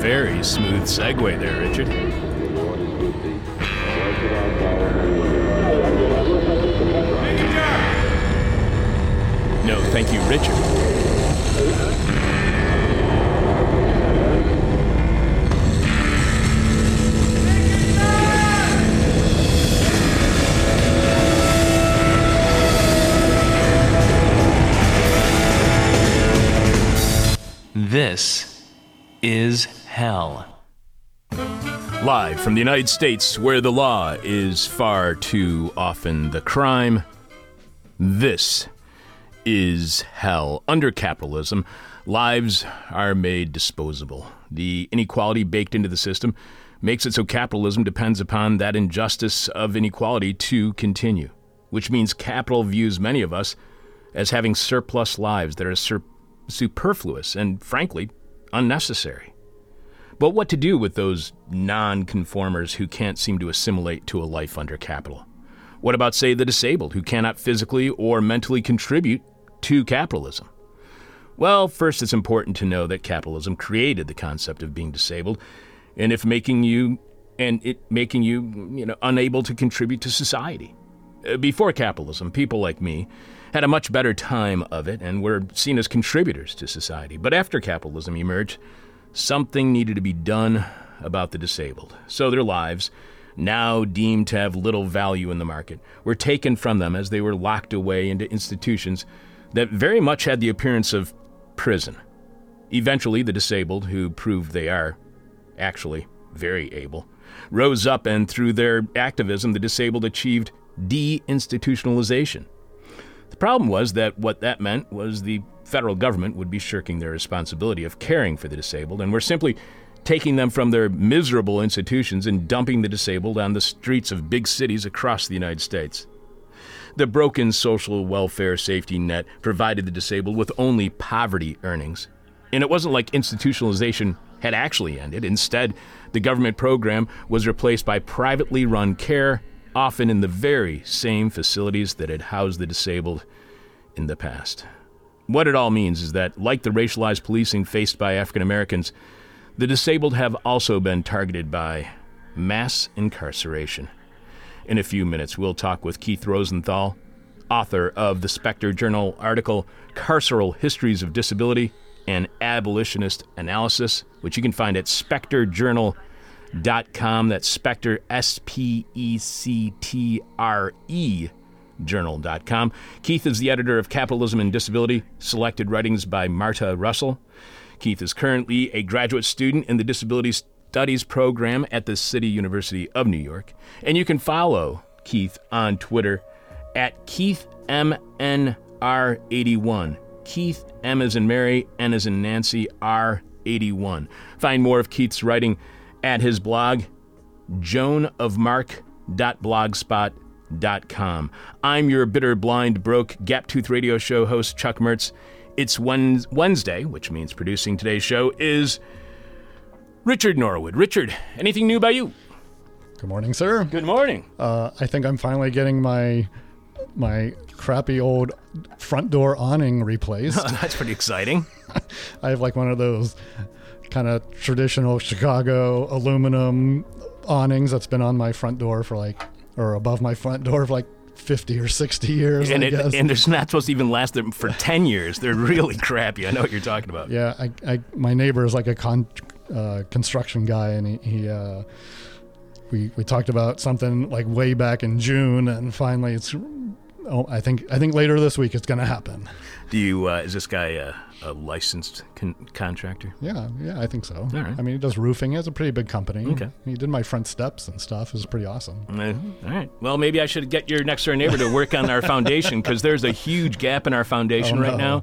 Very smooth segue there, Richard. No, thank you, Richard. This is hell. Live from the United States, where the law is far too often the crime, this is hell. Under capitalism, lives are made disposable. The inequality baked into the system makes it so capitalism depends upon that injustice of inequality to continue, which means capital views many of us as having surplus lives that are sur- superfluous and, frankly, unnecessary. But what to do with those non-conformers who can't seem to assimilate to a life under capital? What about, say, the disabled who cannot physically or mentally contribute to capitalism? Well, first, it's important to know that capitalism created the concept of being disabled, and if making you and it making you, you know, unable to contribute to society. Uh, Before capitalism, people like me had a much better time of it and were seen as contributors to society. But after capitalism emerged, something needed to be done about the disabled. So their lives, now deemed to have little value in the market, were taken from them as they were locked away into institutions that very much had the appearance of prison. Eventually, the disabled, who proved they are actually very able, rose up and through their activism, the disabled achieved deinstitutionalization. The problem was that what that meant was the federal government would be shirking their responsibility of caring for the disabled and were simply taking them from their miserable institutions and dumping the disabled on the streets of big cities across the United States. The broken social welfare safety net provided the disabled with only poverty earnings. And it wasn't like institutionalization had actually ended. Instead, the government program was replaced by privately run care, often in the very same facilities that had housed the disabled in the past. What it all means is that, like the racialized policing faced by African Americans, the disabled have also been targeted by mass incarceration. In a few minutes, we'll talk with Keith Rosenthal, author of the Spectre Journal article Carceral Histories of Disability and Abolitionist Analysis, which you can find at spectrejournal.com. That's Spectre, S P E C T R E journal.com. Keith is the editor of Capitalism and Disability, selected writings by Marta Russell. Keith is currently a graduate student in the Disability Studies program at the City University of New York. And you can follow Keith on Twitter at KeithMNR81. Keith M as in Mary, N as in Nancy, R81. Find more of Keith's writing at his blog, joanofmark.blogspot.com. I'm your bitter, blind, broke, gap tooth radio show host, Chuck Mertz. It's Wednesday, which means producing today's show is Richard Norwood. Richard, anything new about you? Good morning, sir. Good morning. Uh, I think I'm finally getting my my crappy old front door awning replaced. That's pretty exciting. I have like one of those kind of traditional Chicago aluminum awnings that's been on my front door for like, or above my front door for like 50 or 60 years. And, it, and they're not supposed to even last them for 10 years. They're really crappy. I know what you're talking about. yeah, I, I, my neighbor is like a con, uh, construction guy, and he, he uh, we we talked about something like way back in June, and finally it's. Oh, I think I think later this week it's gonna happen. Do you, uh, is this guy a, licensed con- contractor? Yeah, yeah, I think so. right. I mean, he does roofing. He has a pretty big company. Okay. He did my front steps and stuff. It was pretty awesome. Uh, all right. Well, maybe I should get your next door neighbor to work on our foundation because there's a huge gap in our foundation Oh, right no. now,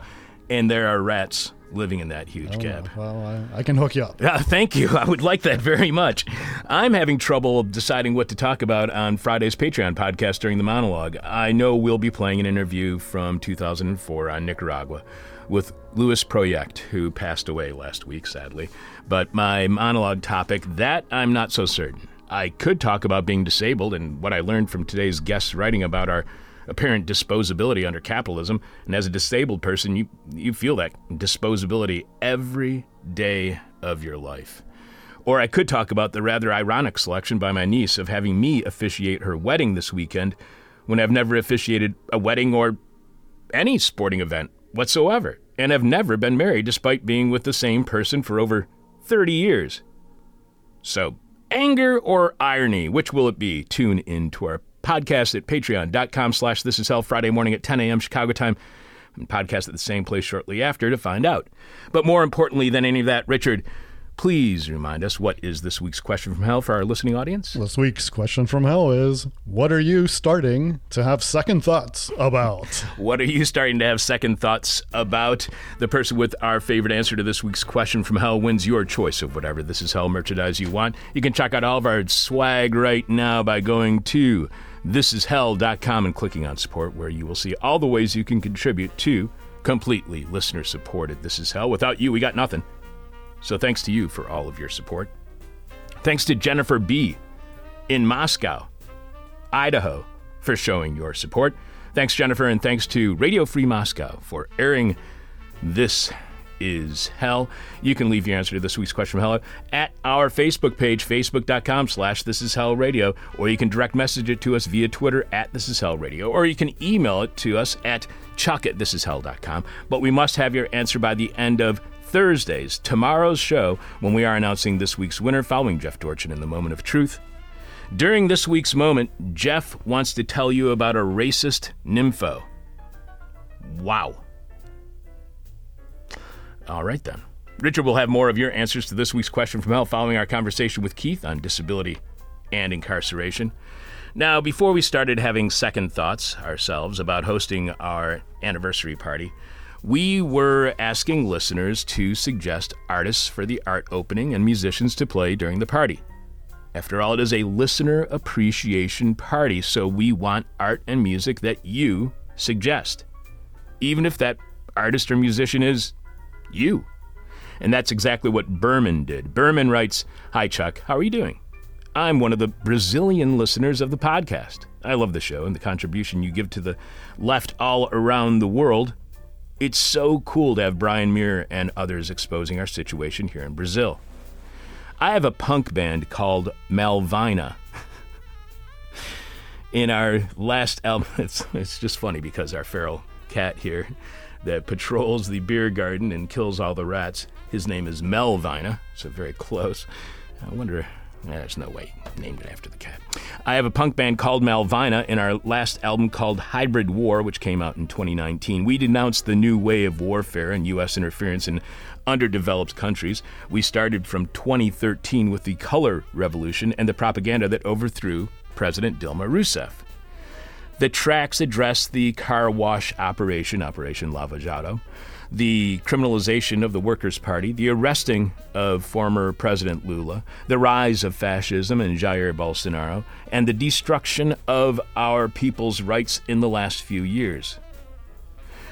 and there are rats living in that huge Oh, gap. Well, I, I can hook you up. Uh, thank you. I would like that very much. I'm having trouble deciding what to talk about on Friday's Patreon podcast during the monologue. I know we'll be playing an interview from 2004 on Nicaragua with Louis Proyect, who passed away last week, sadly. But my monologue topic, that I'm not so certain. I could talk about being disabled and what I learned from today's guests writing about our apparent disposability under capitalism. And as a disabled person, you, you feel that disposability every day of your life. Or I could talk about the rather ironic selection by my niece of having me officiate her wedding this weekend when I've never officiated a wedding or any sporting event whatsoever, and have never been married despite being with the same person for over 30 years. So, anger or irony, which will it be? Tune in to our podcast at patreon.com slash this is hell Friday morning at 10 a.m. Chicago time and podcast at the same place shortly after to find out. But more importantly than any of that, Richard, please remind us what is this week's question from hell for our listening audience? This week's question from hell is What are you starting to have second thoughts about? What are you starting to have second thoughts about? The person with our favorite answer to this week's question from hell wins your choice of whatever This Is Hell merchandise you want. You can check out all of our swag right now by going to thisishell.com and clicking on support, where you will see all the ways you can contribute to completely listener supported This Is Hell. Without you, we got nothing. So thanks to you for all of your support. Thanks to Jennifer B. in Moscow, Idaho, for showing your support. Thanks, Jennifer, and thanks to Radio Free Moscow for airing This Is Hell. You can leave your answer to this week's question from Hell at our Facebook page, facebook.com slash This Is Hell Radio, or you can direct message it to us via Twitter at This Is Hell Radio, or you can email it to us at chuck at thisishell.com. But we must have your answer by the end of Thursdays, tomorrow's show, when we are announcing this week's winner following Jeff Dorchin in the moment of truth. During this week's moment, Jeff wants to tell you about a racist nympho. Wow. All right, then. Richard will have more of your answers to this week's question from hell following our conversation with Keith on disability and incarceration. Now, before we started having second thoughts ourselves about hosting our anniversary party, we were asking listeners to suggest artists for the art opening and musicians to play during the party. After all, it is a listener appreciation party, so we want art and music that you suggest, even if that artist or musician is you. And that's exactly what Berman did. Berman writes Hi, Chuck. How are you doing? I'm one of the Brazilian listeners of the podcast. I love the show and the contribution you give to the left all around the world. It's so cool to have Brian Mier and others exposing our situation here in Brazil. I have a punk band called Malvina. in our last album, it's, it's just funny because our feral cat here that patrols the beer garden and kills all the rats, his name is Melvina, so very close. I wonder there's no way named it after the cat. I have a punk band called Malvina in our last album called Hybrid War, which came out in 2019. We denounced the new way of warfare and U.S. interference in underdeveloped countries. We started from 2013 with the color revolution and the propaganda that overthrew President Dilma Rousseff. The tracks address the car wash operation, Operation Lava Jato, the criminalization of the Workers' Party, the arresting of former President Lula, the rise of fascism and Jair Bolsonaro, and the destruction of our people's rights in the last few years.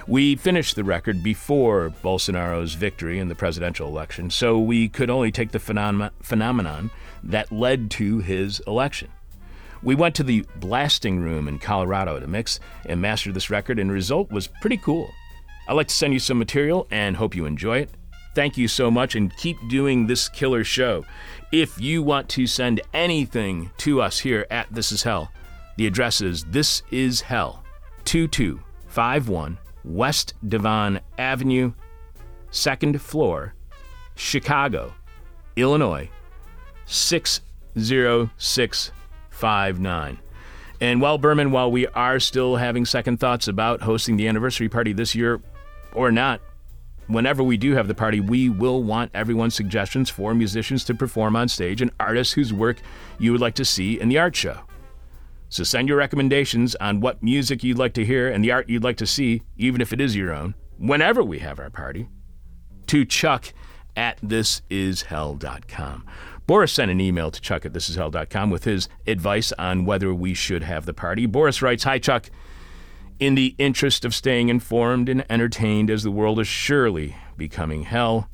We finished the record before Bolsonaro's victory in the presidential election, so we could only take the phenom- phenomenon that led to his election. We went to the blasting room in Colorado to mix and master this record, and the result was pretty cool. I'd like to send you some material and hope you enjoy it. Thank you so much and keep doing this killer show. If you want to send anything to us here at This Is Hell, the address is This Is Hell, 2251 West Devon Avenue, second floor, Chicago, Illinois, 60659. And while Berman, while we are still having second thoughts about hosting the anniversary party this year or not, whenever we do have the party, we will want everyone's suggestions for musicians to perform on stage and artists whose work you would like to see in the art show. So send your recommendations on what music you'd like to hear and the art you'd like to see, even if it is your own, whenever we have our party, to Chuck at thisishell.com. Boris sent an email to Chuck at thisishell.com with his advice on whether we should have the party. Boris writes Hi, Chuck. In the interest of staying informed and entertained as the world is surely becoming hell,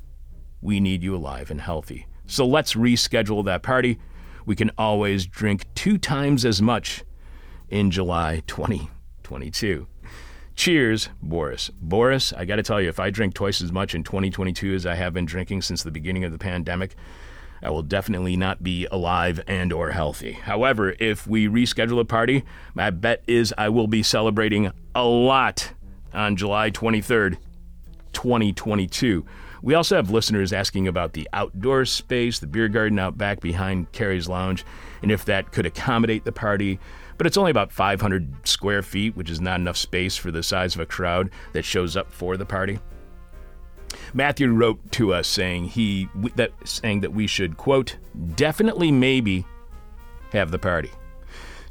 we need you alive and healthy. So let's reschedule that party. we can always drink two times as much in July 2022. Cheers, Boris. Boris, I got to tell you, if I drink twice as much in 2022 as I have been drinking since the beginning of the pandemic, I will definitely not be alive and or healthy. However, if we reschedule a party, my bet is I will be celebrating a lot on July 23rd, 2022. We also have listeners asking about the outdoor space, the beer garden out back behind Carrie's Lounge, and if that could accommodate the party. But it's only about 500 square feet, which is not enough space for the size of a crowd that shows up for the party. Matthew wrote to us saying he that saying that we should quote definitely maybe have the party.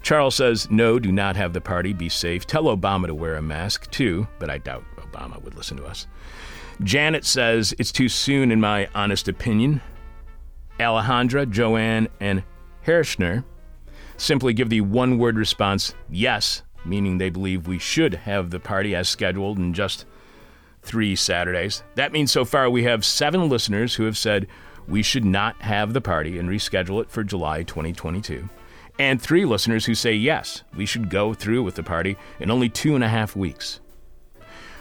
Charles says no, do not have the party. Be safe. Tell Obama to wear a mask too, but I doubt Obama would listen to us. Janet says it's too soon, in my honest opinion. Alejandra, Joanne, and Hershner simply give the one word response yes, meaning they believe we should have the party as scheduled and just three Saturdays. That means so far we have seven listeners who have said we should not have the party and reschedule it for July 2022. And three listeners who say yes, we should go through with the party in only two and a half weeks.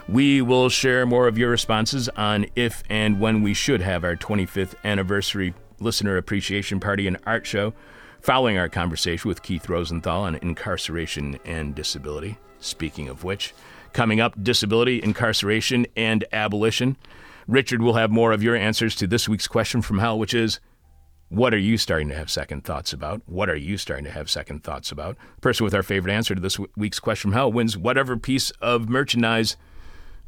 We will share more of your responses on if and when we should have our 25th anniversary listener appreciation party and art show following our conversation with Keith Rosenthal on incarceration and disability. Speaking of which, coming up disability, incarceration, and abolition. Richard will have more of your answers to this week's question from hell, which is what are you starting to have second thoughts about? What are you starting to have second thoughts about? Person with our favorite answer to this week's question from hell wins whatever piece of merchandise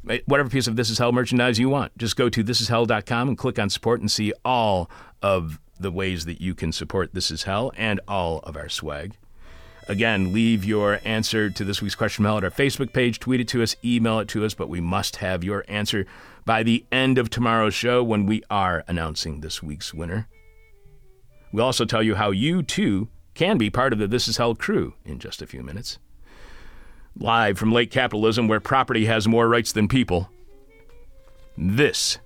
eh, whatever piece of This Is Hell merchandise you want. Just go to thisishell.com and click on support and see all of the ways that you can support This Is Hell and all of our swag. Again, leave your answer to this week's question mail at our Facebook page, tweet it to us, email it to us, but we must have your answer by the end of tomorrow's show when we are announcing this week's winner. We'll also tell you how you too can be part of the This Is Hell crew in just a few minutes. Live from late capitalism, where property has more rights than people. This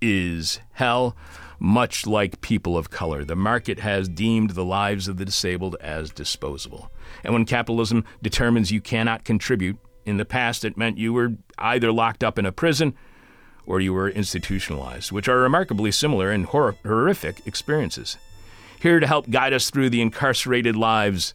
is hell, much like people of color. The market has deemed the lives of the disabled as disposable. And when capitalism determines you cannot contribute, in the past it meant you were either locked up in a prison or you were institutionalized, which are remarkably similar and hor- horrific experiences. Here to help guide us through the incarcerated lives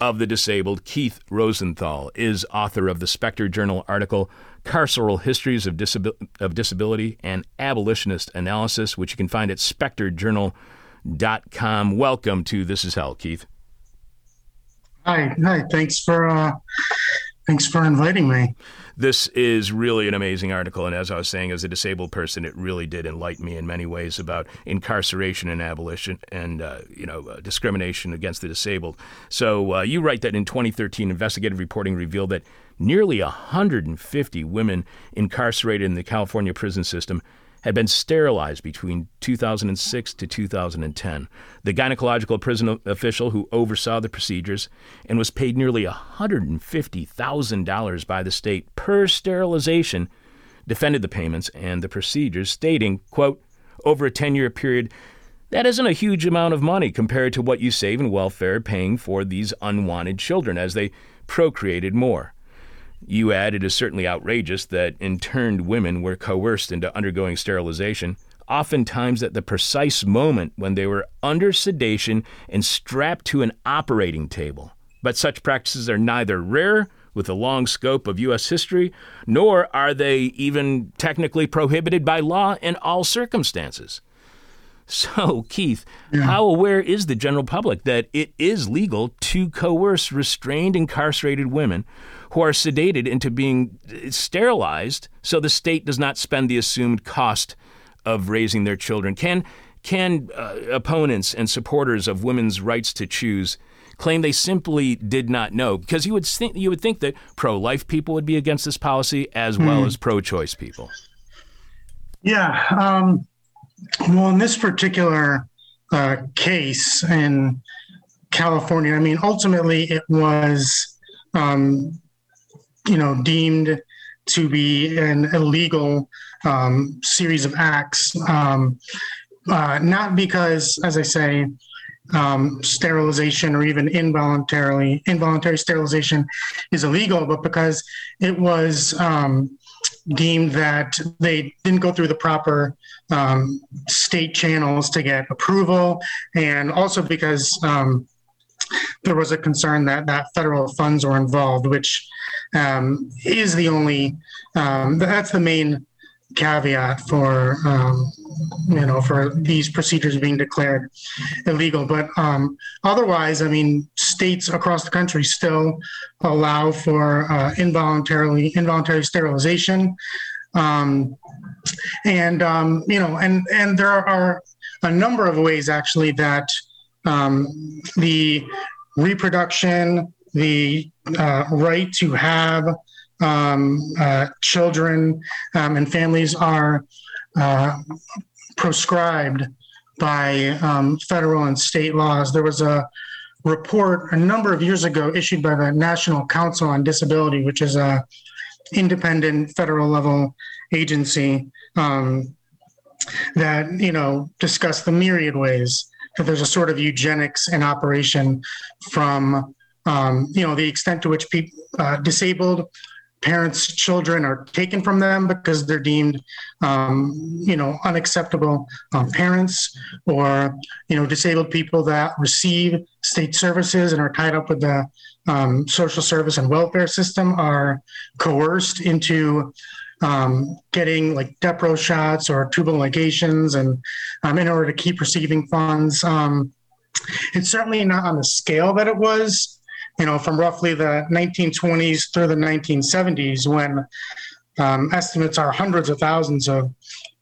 of the disabled, Keith Rosenthal is author of the Spectre Journal article Carceral Histories of, Disabil- of Disability and Abolitionist Analysis, which you can find at spectrejournal.com. Welcome to This Is Hell, Keith. Hi, hi. Thanks for uh, thanks for inviting me. This is really an amazing article, and as I was saying, as a disabled person, it really did enlighten me in many ways about incarceration and abolition, and uh, you know uh, discrimination against the disabled. So uh, you write that in 2013, investigative reporting revealed that nearly 150 women incarcerated in the California prison system had been sterilized between 2006 to 2010. The gynecological prison official who oversaw the procedures and was paid nearly $150,000 by the state per sterilization defended the payments and the procedures, stating, quote, over a 10-year period, that isn't a huge amount of money compared to what you save in welfare paying for these unwanted children as they procreated more. You add it is certainly outrageous that interned women were coerced into undergoing sterilization, oftentimes at the precise moment when they were under sedation and strapped to an operating table. But such practices are neither rare with a long scope of U.S. history, nor are they even technically prohibited by law in all circumstances. So, Keith, yeah. how aware is the general public that it is legal to coerce restrained incarcerated women who are sedated into being sterilized so the state does not spend the assumed cost of raising their children? Can, can uh, opponents and supporters of women's rights to choose claim they simply did not know? Because you would think, you would think that pro life people would be against this policy as well mm. as pro choice people. Yeah. Um well, in this particular uh, case in California, I mean, ultimately it was, um, you know, deemed to be an illegal um, series of acts, um, uh, not because, as I say, um, sterilization or even involuntarily involuntary sterilization is illegal, but because it was um, deemed that they didn't go through the proper um, state channels to get approval, and also because um, there was a concern that that federal funds were involved, which um, is the only um, that's the main caveat for um, you know for these procedures being declared illegal. But um, otherwise, I mean, states across the country still allow for uh, involuntarily involuntary sterilization, um, and um, you know, and and there are a number of ways actually that um, the reproduction, the uh, right to have um, uh, children um, and families are uh, proscribed by um, federal and state laws. There was a report a number of years ago issued by the National Council on Disability, which is a independent federal level agency um, that you know discussed the myriad ways that there's a sort of eugenics in operation from um, you know the extent to which people uh, disabled parents children are taken from them because they're deemed um, you know unacceptable um, parents or you know disabled people that receive state services and are tied up with the um, social service and welfare system are coerced into um, getting like Depro shots or tubal ligations and um, in order to keep receiving funds. Um, it's certainly not on the scale that it was you know, from roughly the 1920s through the 1970s, when um, estimates are hundreds of thousands of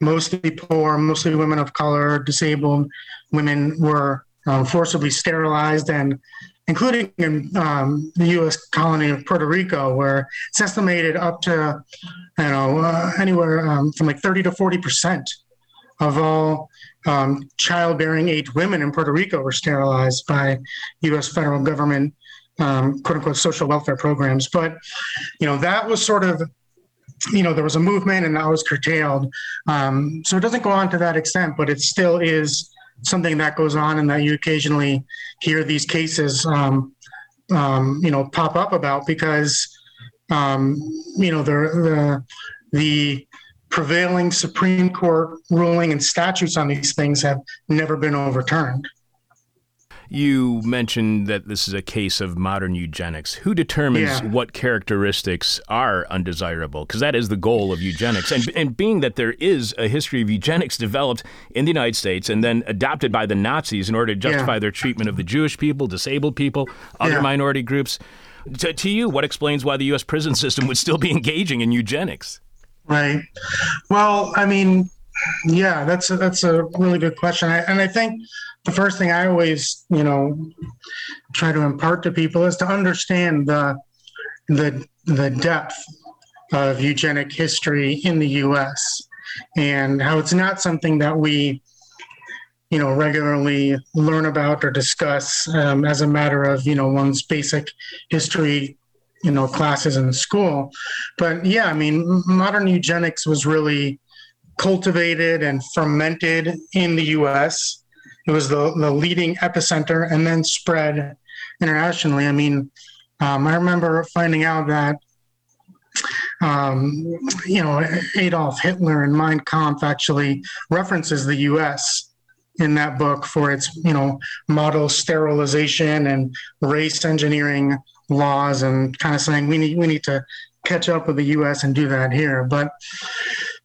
mostly poor, mostly women of color, disabled women were um, forcibly sterilized, and including in um, the U.S. colony of Puerto Rico, where it's estimated up to, you know, uh, anywhere um, from like 30 to 40 percent of all um, childbearing age women in Puerto Rico were sterilized by U.S. federal government um, quote unquote social welfare programs. But, you know, that was sort of, you know, there was a movement and that was curtailed. Um, so it doesn't go on to that extent, but it still is something that goes on and that you occasionally hear these cases, um, um, you know, pop up about because, um, you know, the, the, the prevailing Supreme Court ruling and statutes on these things have never been overturned. You mentioned that this is a case of modern eugenics. Who determines Yeah. what characteristics are undesirable? Because that is the goal of eugenics. And, and being that there is a history of eugenics developed in the United States and then adopted by the Nazis in order to justify Yeah. their treatment of the Jewish people, disabled people, other Yeah. minority groups. To, to you, what explains why the U.S. prison system would still be engaging in eugenics? Right. Well, I mean, yeah, that's a, that's a really good question, I, and I think the first thing I always, you know, try to impart to people is to understand the the the depth of eugenic history in the U.S. and how it's not something that we, you know, regularly learn about or discuss um, as a matter of you know one's basic history, you know, classes in school. But yeah, I mean, modern eugenics was really cultivated and fermented in the US. It was the, the leading epicenter and then spread internationally. I mean, um, I remember finding out that, um, you know, Adolf Hitler and Mein Kampf actually references the US in that book for its, you know, model sterilization and race engineering laws and kind of saying we need we need to catch up with the US and do that here. But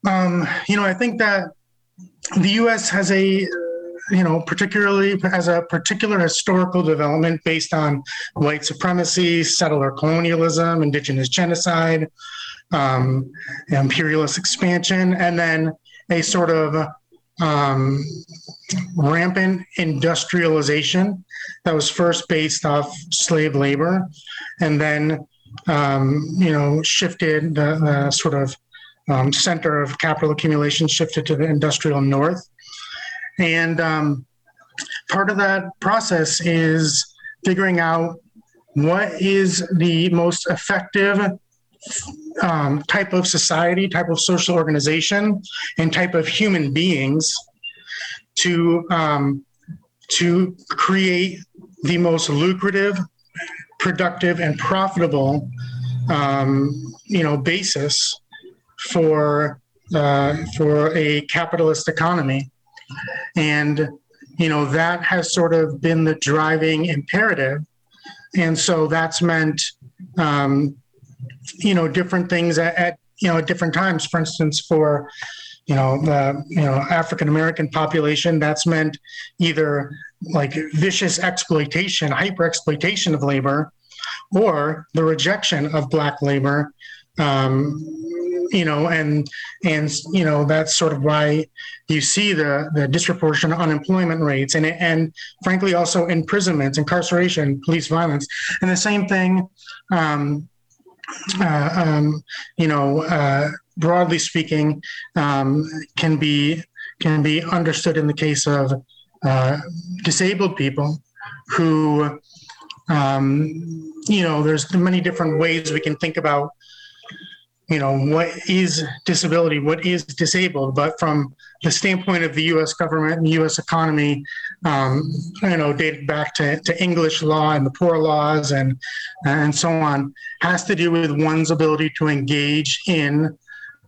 um, you know, I think that the U.S. has a, you know, particularly as a particular historical development based on white supremacy, settler colonialism, indigenous genocide, um, imperialist expansion, and then a sort of um, rampant industrialization that was first based off slave labor, and then um, you know shifted the, the sort of um, center of capital accumulation shifted to the industrial north. And um, part of that process is figuring out what is the most effective um, type of society, type of social organization, and type of human beings to um, to create the most lucrative, productive, and profitable, um, you know, basis for uh, for a capitalist economy, and you know that has sort of been the driving imperative, and so that's meant, um, you know, different things at, at you know at different times. For instance, for you know the you know African American population, that's meant either like vicious exploitation, hyper exploitation of labor, or the rejection of black labor. Um, you know, and and you know that's sort of why you see the the disproportionate unemployment rates, and and frankly also imprisonment, incarceration, police violence, and the same thing. Um, uh, um, you know, uh, broadly speaking, um, can be can be understood in the case of uh, disabled people who, um, you know, there's many different ways we can think about, you know, what is disability, what is disabled, but from the standpoint of the U.S. government and the U.S. economy, um, you know, dated back to, to English law and the poor laws and and so on, has to do with one's ability to engage in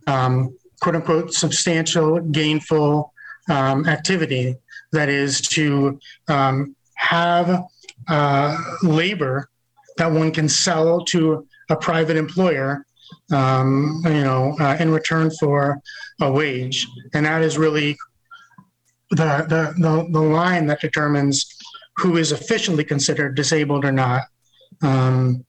um, quote unquote substantial gainful um, activity that is to um, have uh, labor that one can sell to a private employer um, you know uh, in return for a wage. And that is really the, the the the line that determines who is officially considered disabled or not. Um,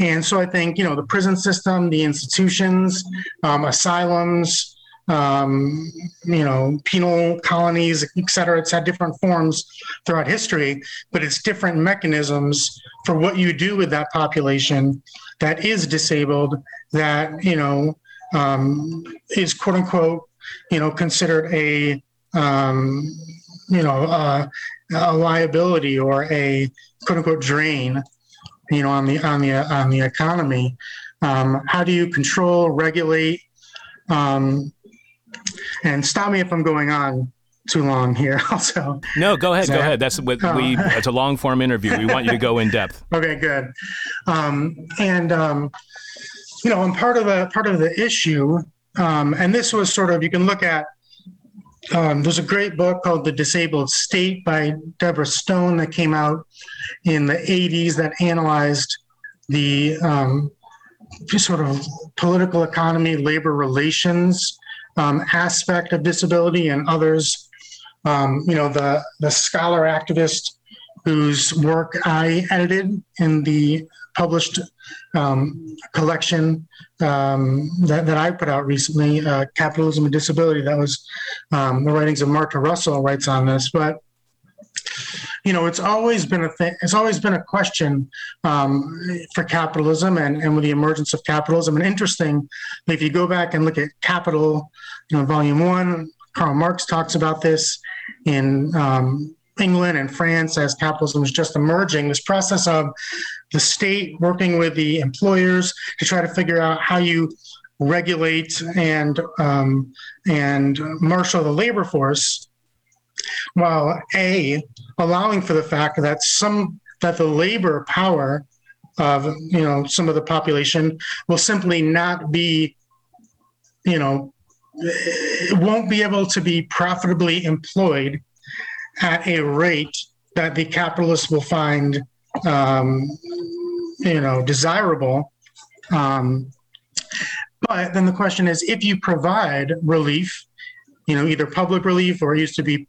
and so I think, you know, the prison system, the institutions, um, asylums, um, you know, penal colonies, et cetera, it's had different forms throughout history, but it's different mechanisms for what you do with that population that is disabled, that, you know, um, is quote unquote, you know, considered a, um, you know, uh, a liability or a quote unquote drain you know, on the on the on the economy. Um, how do you control, regulate, um, and stop me if I'm going on too long here. Also, no, go ahead, go ahead. That's what we. It's a long form interview. We want you to go in depth. Okay, good. Um, and um, you know, and part of the part of the issue, um, and this was sort of you can look at. Um, there's a great book called The Disabled State by Deborah Stone that came out in the 80s that analyzed the um, sort of political economy, labor relations um, aspect of disability and others. Um, you know, the the scholar activist whose work I edited in the published um, collection um, that, that I put out recently, uh, Capitalism and Disability. That was um, the writings of Marta Russell writes on this. But, you know, it's always been a thing, it's always been a question um, for capitalism and, and with the emergence of capitalism. And interesting, if you go back and look at Capital, you know, volume one, Karl Marx talks about this in um, England and France as capitalism is just emerging, this process of the state working with the employers to try to figure out how you regulate and um, and marshal the labor force, while a allowing for the fact that some that the labor power of you know some of the population will simply not be you know won't be able to be profitably employed at a rate that the capitalists will find um, you know desirable. Um, but then the question is if you provide relief you know either public relief or used to be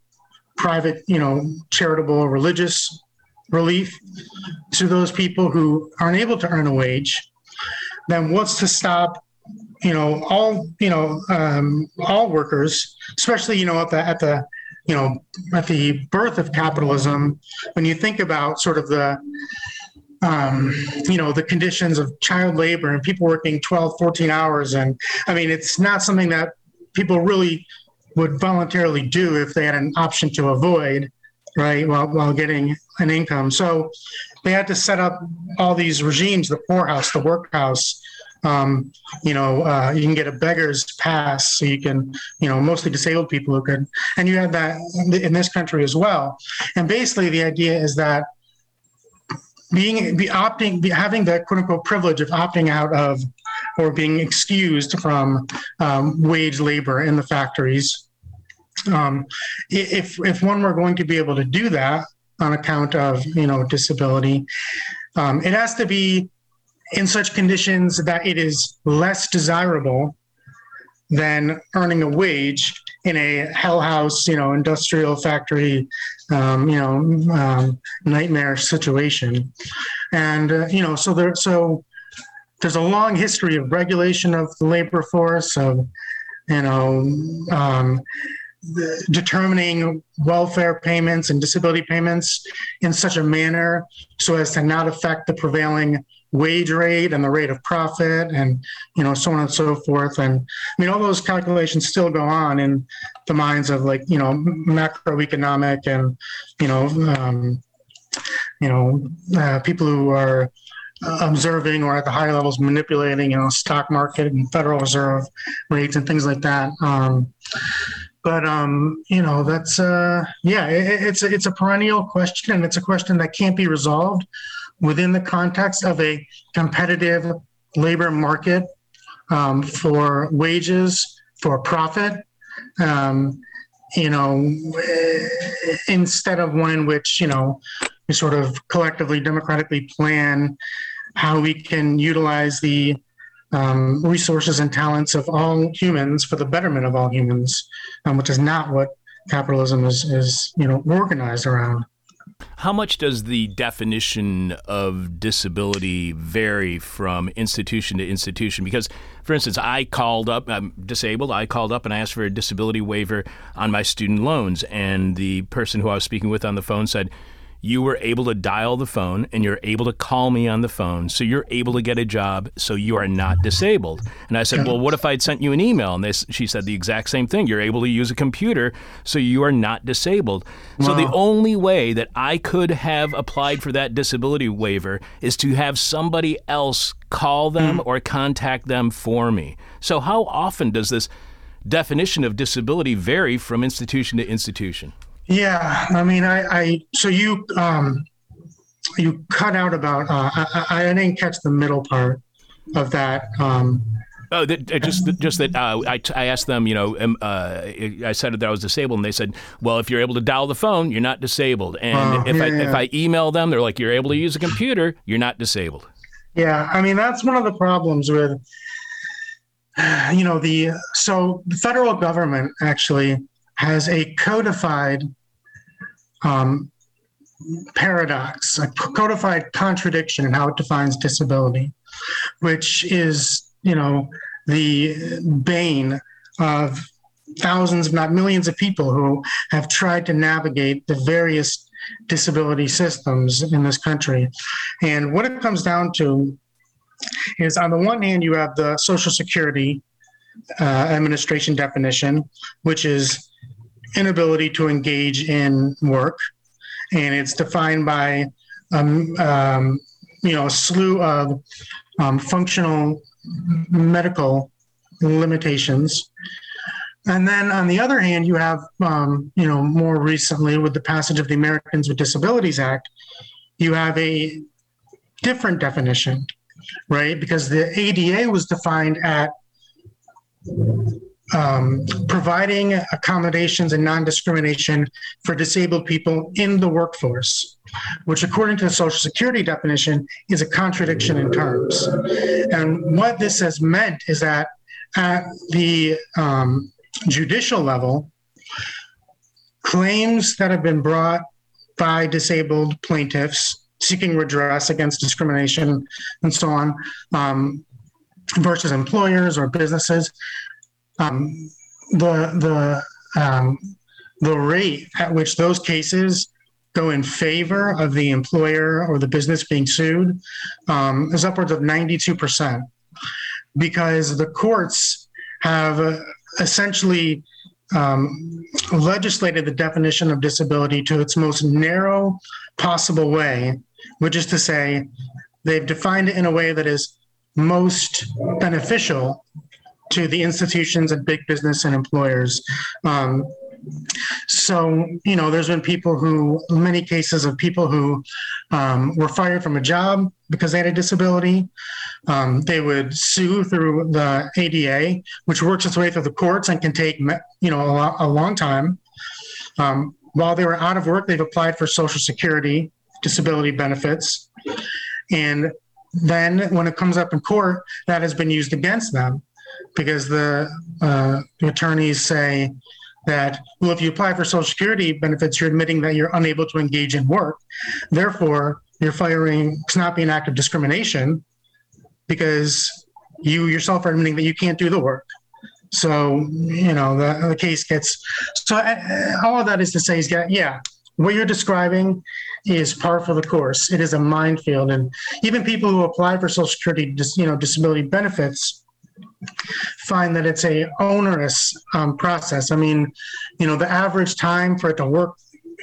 private you know charitable or religious relief to those people who aren't able to earn a wage then what's to stop you know all you know um, all workers especially you know at the at the you know at the birth of capitalism when you think about sort of the um, you know the conditions of child labor and people working 12 14 hours and i mean it's not something that people really would voluntarily do if they had an option to avoid right while, while getting an income so they had to set up all these regimes the poorhouse the workhouse um, you know, uh, you can get a beggar's pass, so you can, you know, mostly disabled people who could, and you have that in this country as well. And basically, the idea is that being be opting, be having the quote unquote privilege of opting out of or being excused from um, wage labor in the factories. Um, if if one were going to be able to do that on account of you know disability, um, it has to be in such conditions that it is less desirable than earning a wage in a hell house, you know, industrial factory, um, you know, um, nightmare situation. And, uh, you know, so there, so there's a long history of regulation of the labor force, of, you know, um, determining welfare payments and disability payments in such a manner so as to not affect the prevailing wage rate and the rate of profit and you know so on and so forth. And i mean all those calculations still go on in the minds of like you know macroeconomic and you know um, you know uh, people who are observing or at the higher levels manipulating you know stock market and federal reserve rates and things like that. Um, but um, you know that's uh, yeah it, it's it's a perennial question and it's a question that can't be resolved within the context of a competitive labor market um, for wages, for profit, um, you know, instead of one in which, you know, we sort of collectively, democratically plan how we can utilize the um, resources and talents of all humans for the betterment of all humans, um, which is not what capitalism is, is, you know, organized around. How much does the definition of disability vary from institution to institution? Because, for instance, I called up, I'm disabled, I called up and I asked for a disability waiver on my student loans, and the person who I was speaking with on the phone said, you were able to dial the phone and you're able to call me on the phone. So you're able to get a job. So you are not disabled. And I said, well, what if I'd sent you an email? And this, she said the exact same thing. You're able to use a computer. So you are not disabled. Wow. So the only way that I could have applied for that disability waiver is to have somebody else call them mm. or contact them for me. So how often does this definition of disability vary from institution to institution? Yeah, I mean, I, I so you um, you cut out about uh, I, I didn't catch the middle part of that. Um, Oh, that, uh, just just that uh, I, I asked them, you know, um, uh, I said that I was disabled, and they said, well, if you're able to dial the phone, you're not disabled. And oh, if yeah, I yeah. if I email them, they're like, you're able to use a computer, you're not disabled. Yeah, I mean that's one of the problems with, you know, the so the federal government actually has a codified um, paradox, a codified contradiction in how it defines disability, which is, you know, the bane of thousands, if not millions of people who have tried to navigate the various disability systems in this country. And what it comes down to is on the one hand, you have the Social Security uh, Administration definition, which is inability to engage in work, and it's defined by um, um, you know a slew of um, functional medical limitations. And then on the other hand, you have, um, you know, more recently with the passage of the Americans with Disabilities Act, you have a different definition, right? Because the ADA was defined at um, providing accommodations and non discrimination for disabled people in the workforce, which, according to the Social Security definition, is a contradiction in terms. And what this has meant is that at the um, judicial level, claims that have been brought by disabled plaintiffs seeking redress against discrimination and so on um, versus employers or businesses um, the the um, the rate at which those cases go in favor of the employer or the business being sued um, is upwards of 92% because the courts have uh, essentially um, legislated the definition of disability to its most narrow possible way, which is to say, they've defined it in a way that is most beneficial to the institutions and big business and employers. Um, so, you know, there's been people who, many cases of people who um, were fired from a job because they had a disability. Um, they would sue through the ADA, which works its way through the courts and can take, you know, a, a long time. Um, while they were out of work, they've applied for Social Security disability benefits. And then when it comes up in court, that has been used against them because the, uh, the attorneys say that, well, if you apply for Social Security benefits, you're admitting that you're unable to engage in work. Therefore, you're firing, it's not be an act of discrimination because you yourself are admitting that you can't do the work. So, you know, the, the case gets, so uh, all of that is to say is, that, yeah, what you're describing is par for the course. It is a minefield. And even people who apply for Social Security, you know, disability benefits find that it's a onerous um, process. I mean, you know, the average time for it to work,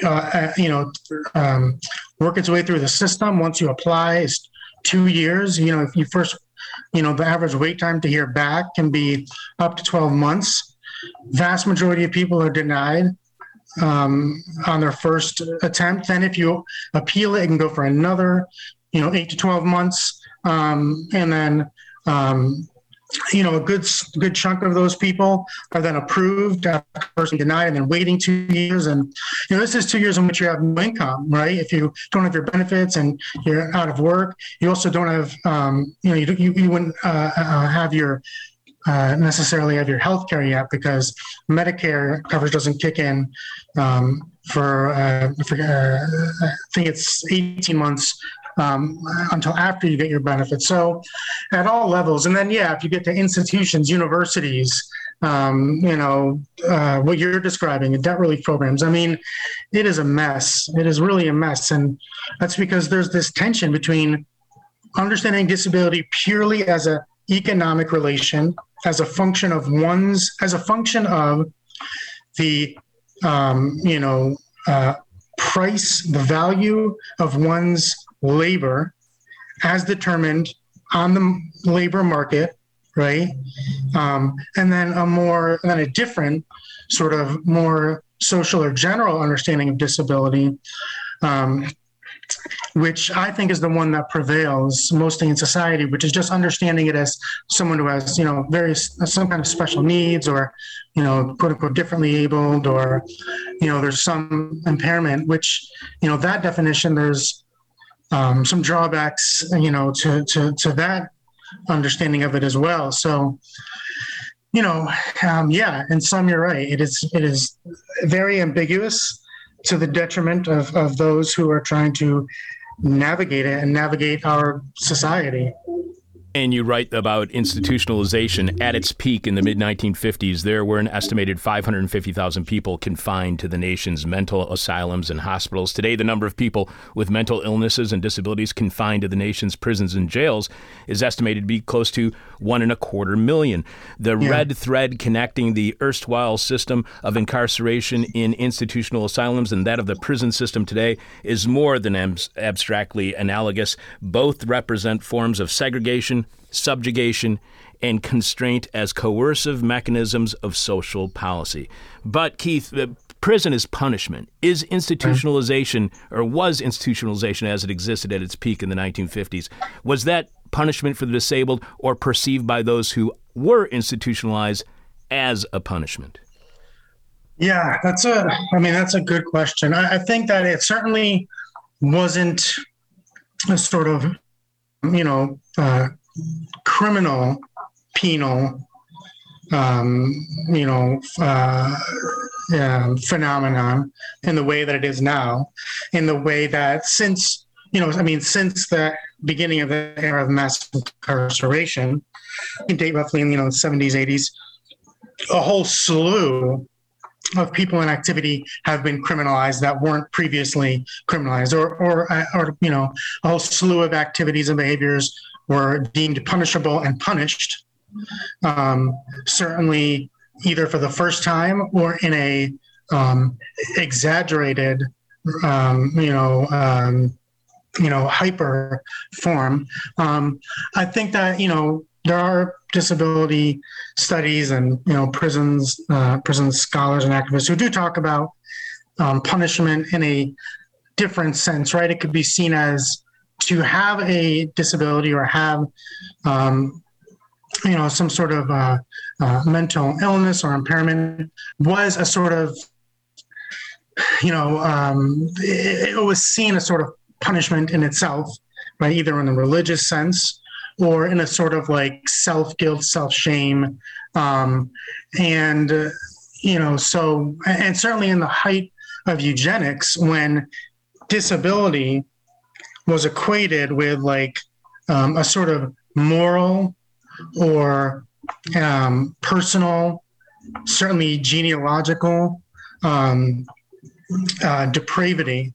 uh, you know, um, work its way through the system once you apply is two years. You know, if you first, you know, the average wait time to hear back can be up to 12 months. Vast majority of people are denied um, on their first attempt. Then if you appeal it, it can go for another, you know, eight to 12 months. Um, and then, um, you know, a good good chunk of those people are then approved after first denied and then waiting two years. And, you know, this is two years in which you have no income, right? If you don't have your benefits and you're out of work, you also don't have, um, you know, you, you, you wouldn't uh, uh, have your uh, necessarily have your health care yet because Medicare coverage doesn't kick in um, for, uh, for uh, I think it's 18 months um, until after you get your benefits. So at all levels. And then, yeah, if you get to institutions, universities, um, you know, uh, what you're describing, debt relief programs, I mean, it is a mess. It is really a mess. And that's because there's this tension between understanding disability purely as a economic relation, as a function of one's, as a function of the, um, you know, uh, price, the value of one's labor as determined on the labor market, right? Um, and then a more, and then a different sort of more social or general understanding of disability, um, which I think is the one that prevails mostly in society, which is just understanding it as someone who has, you know, various, some kind of special needs or, you know, quote unquote, differently abled or, you know, there's some impairment, which, you know, that definition, there's um, some drawbacks, you know, to, to, to that understanding of it as well. So, you know, um, yeah, in some you're right. It is it is very ambiguous to the detriment of, of those who are trying to navigate it and navigate our society. And you write about institutionalization at its peak in the mid 1950s. There were an estimated 550,000 people confined to the nation's mental asylums and hospitals. Today, the number of people with mental illnesses and disabilities confined to the nation's prisons and jails is estimated to be close to one and a quarter million. The yeah. red thread connecting the erstwhile system of incarceration in institutional asylums and that of the prison system today is more than abstractly analogous. Both represent forms of segregation subjugation, and constraint as coercive mechanisms of social policy. But, Keith, prison is punishment. Is institutionalization, or was institutionalization as it existed at its peak in the 1950s, was that punishment for the disabled or perceived by those who were institutionalized as a punishment? Yeah, that's a, I mean, that's a good question. I, I think that it certainly wasn't a sort of, you know, uh, criminal penal um, you know uh, uh, phenomenon in the way that it is now in the way that since you know i mean since the beginning of the era of mass incarceration in date roughly in you know the 70s 80s a whole slew of people in activity have been criminalized that weren't previously criminalized or or or you know a whole slew of activities and behaviors were deemed punishable and punished, um, certainly either for the first time or in a um, exaggerated, um, you know, um, you know, hyper form. Um, I think that, you know, there are disability studies and, you know, prisons, uh, prison scholars and activists who do talk about um, punishment in a different sense, right? It could be seen as to have a disability or have, um, you know, some sort of uh, uh, mental illness or impairment was a sort of, you know, um, it, it was seen as sort of punishment in itself, right? Either in a religious sense or in a sort of like self guilt, self shame. Um, and, uh, you know, so, and certainly in the height of eugenics, when disability was equated with like um, a sort of moral or um, personal, certainly genealogical um, uh, depravity,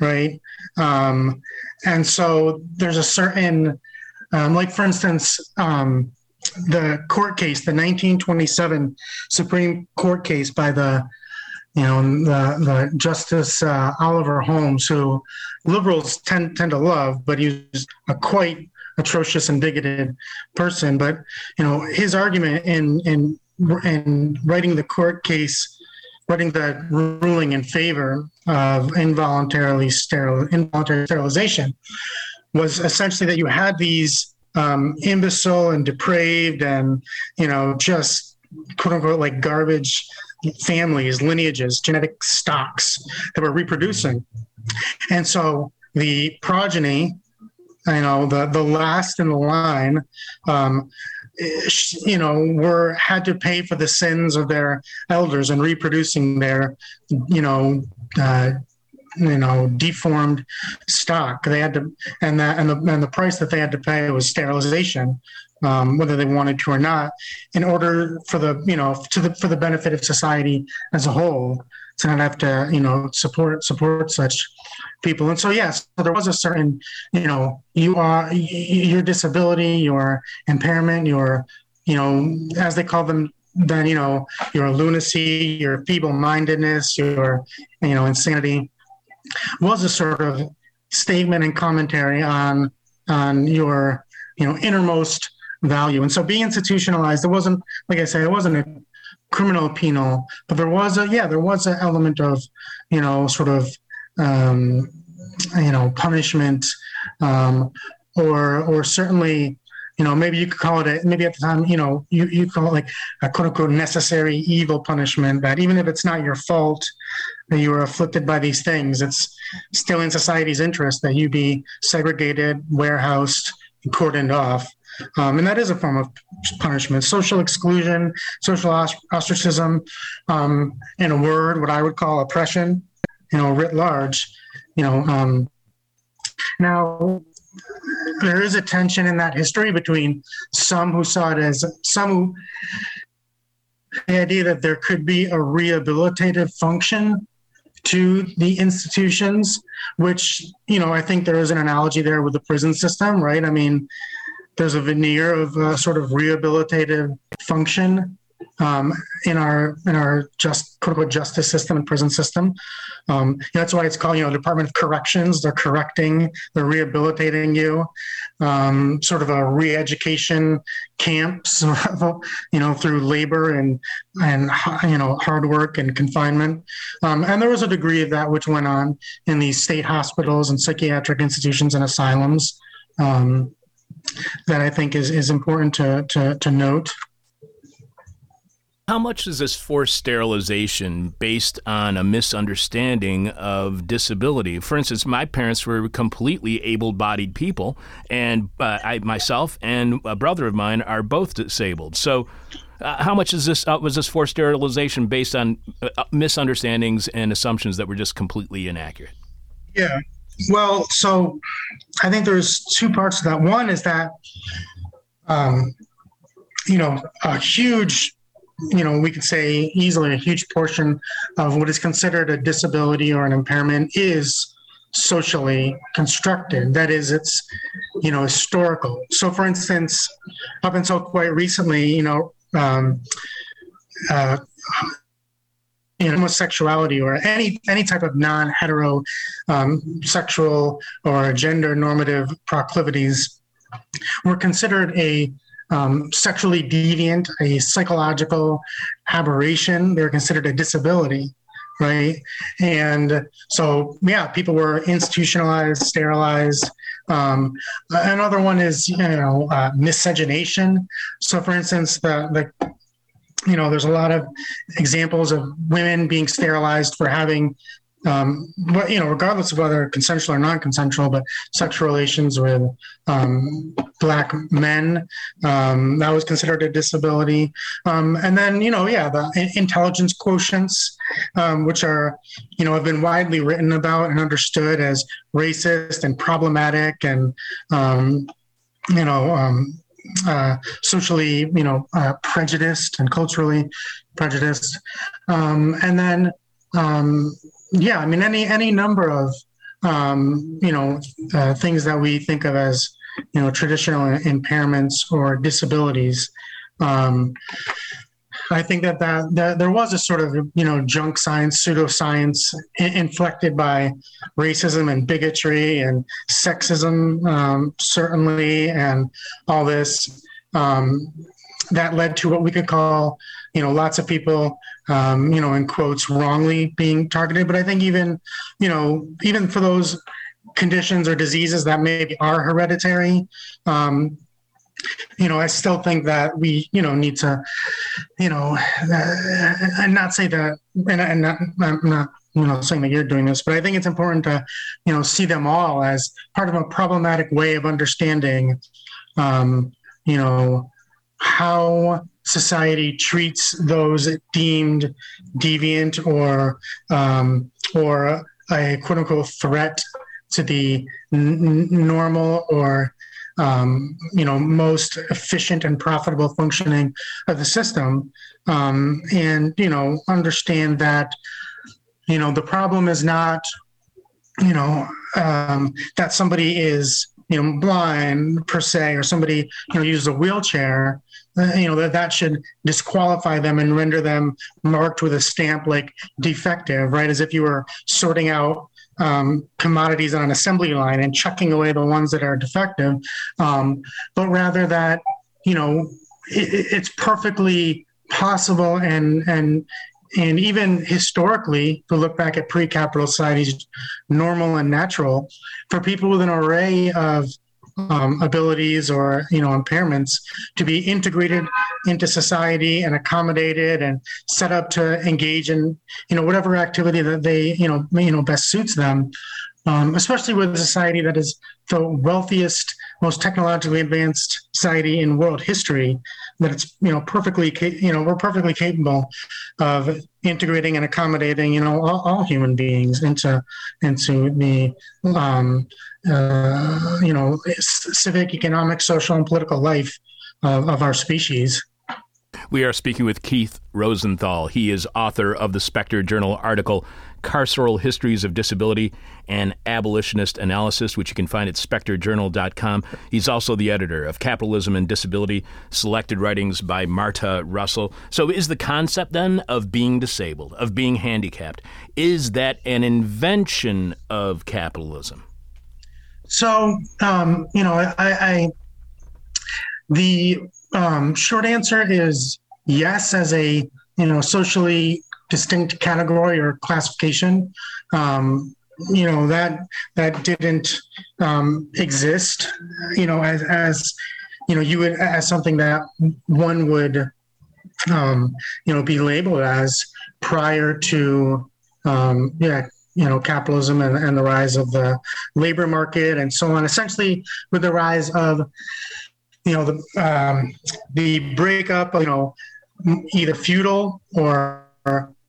right? Um, and so there's a certain, um, like for instance, um, the court case, the 1927 Supreme Court case by the, you know, the, the Justice uh, Oliver Holmes, who liberals tend tend to love, but he's a quite atrocious and bigoted person. But you know, his argument in in in writing the court case, writing the ruling in favor of involuntarily sterile involuntary sterilization, was essentially that you had these um, imbecile and depraved and you know just quote unquote like garbage families, lineages, genetic stocks that were reproducing. And so the progeny, you know, the, the last in the line, um, you know, were had to pay for the sins of their elders and reproducing their, you know, uh, you know, deformed stock. They had to, and that, and the, and the price that they had to pay was sterilization, um, whether they wanted to or not, in order for the, you know, to the for the benefit of society as a whole, to not have to, you know, support support such people. And so, yes, there was a certain, you know, you are your disability, your impairment, your, you know, as they call them then, you know, your lunacy, your feeble-mindedness, your, you know, insanity was a sort of statement and commentary on on your, you know, innermost value. And so being institutionalized, it wasn't, like I say, it wasn't a criminal penal, but there was a, yeah, there was an element of, you know, sort of, um, you know, punishment, um, or, or certainly, you know, maybe you could call it a, maybe at the time, you know, you, you call it like a quote unquote necessary evil punishment that even if it's not your fault that you were afflicted by these things, it's still in society's interest that you be segregated, warehoused, cordoned off. Um, and that is a form of punishment. Social exclusion, social ostracism, um, in a word, what I would call oppression, you know, writ large. You know, um, now there is a tension in that history between some who saw it as some who the idea that there could be a rehabilitative function to the institutions, which, you know, I think there is an analogy there with the prison system, right? I mean, there's a veneer of uh, sort of rehabilitative function um, in our in our just quote unquote justice system and prison system. Um, that's why it's called you know Department of Corrections. They're correcting, they're rehabilitating you. Um, sort of a re-education camps, you know, through labor and and you know hard work and confinement. Um, and there was a degree of that which went on in these state hospitals and psychiatric institutions and asylums. Um, that I think is, is important to, to, to note. How much is this forced sterilization based on a misunderstanding of disability? For instance, my parents were completely able-bodied people, and uh, I myself and a brother of mine are both disabled. So, uh, how much is this? Uh, was this forced sterilization based on uh, misunderstandings and assumptions that were just completely inaccurate? Yeah. Well, so I think there's two parts to that. One is that, um, you know, a huge you know, we could say easily a huge portion of what is considered a disability or an impairment is socially constructed. That is, it's, you know, historical. So, for instance, up until quite recently, you know, um, uh, you know, homosexuality or any any type of non-hetero um, sexual or gender normative proclivities were considered a um, sexually deviant, a psychological aberration. They were considered a disability, right? And so, yeah, people were institutionalized, sterilized. Um, another one is, you know, uh, miscegenation. So, for instance, the the you know, there's a lot of examples of women being sterilized for having, um, but you know, regardless of whether consensual or non-consensual, but sexual relations with um, black men, um, that was considered a disability. Um, and then, you know, yeah, the intelligence quotients, um, which are, you know, have been widely written about and understood as racist and problematic and, um, you know, uh, socially, you know, uh, prejudiced and culturally prejudiced. Um, and then, um, yeah, I mean, any any number of um, you know uh, things that we think of as you know traditional impairments or disabilities. Um, I think that, that that there was a sort of you know junk science, pseudoscience inflected by racism and bigotry and sexism, um, certainly, and all this um, that led to what we could call you know lots of people um, you know in quotes wrongly being targeted. But I think even you know even for those conditions or diseases that maybe are hereditary um, you know, I still think that we, you know, need to, you know, uh, and not say that, and, and not, I'm not, you know, saying that you're doing this, but I think it's important to, you know, see them all as part of a problematic way of understanding, um, you know, how society treats those deemed deviant or um, or a quote unquote threat to the n- normal or um, you know most efficient and profitable functioning of the system. Um, and you know understand that you know the problem is not you know um, that somebody is you know blind per se or somebody you know uses a wheelchair uh, you know that that should disqualify them and render them marked with a stamp like defective right? As if you were sorting out um, commodities on an assembly line and chucking away the ones that are defective, um, but rather that you know it, it's perfectly possible and and and even historically, to look back at pre-capital societies, normal and natural for people with an array of um, abilities or you know impairments to be integrated into society and accommodated and set up to engage in you know whatever activity that they you know you know best suits them um, especially with a society that is the wealthiest most technologically advanced society in world history that it's you know perfectly you know we're perfectly capable of integrating and accommodating you know all, all human beings into into the um, uh, you know civic economic social and political life of, of our species we are speaking with Keith Rosenthal. He is author of the Spectre Journal article Carceral Histories of Disability and Abolitionist Analysis, which you can find at spectrejournal.com. He's also the editor of Capitalism and Disability, selected writings by Marta Russell. So, is the concept then of being disabled, of being handicapped, is that an invention of capitalism? So, um, you know, I, I the um, short answer is yes, as a you know socially distinct category or classification. Um, you know that that didn't um, exist. You know, as as you know, you would as something that one would um, you know be labeled as prior to um, yeah you know capitalism and, and the rise of the labor market and so on. Essentially, with the rise of you know the um, the breakup you know either feudal or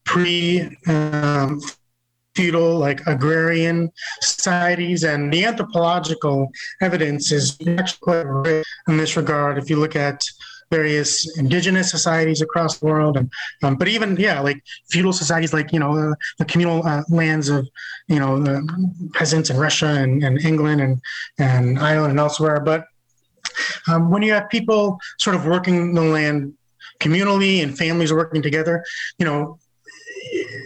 pre um, feudal like agrarian societies and the anthropological evidence is actually quite rich in this regard if you look at various indigenous societies across the world. And um, but even yeah like feudal societies like you know uh, the communal uh, lands of you know the peasants in russia and, and england and and ireland and elsewhere. But um, when you have people sort of working the land communally and families working together, you know,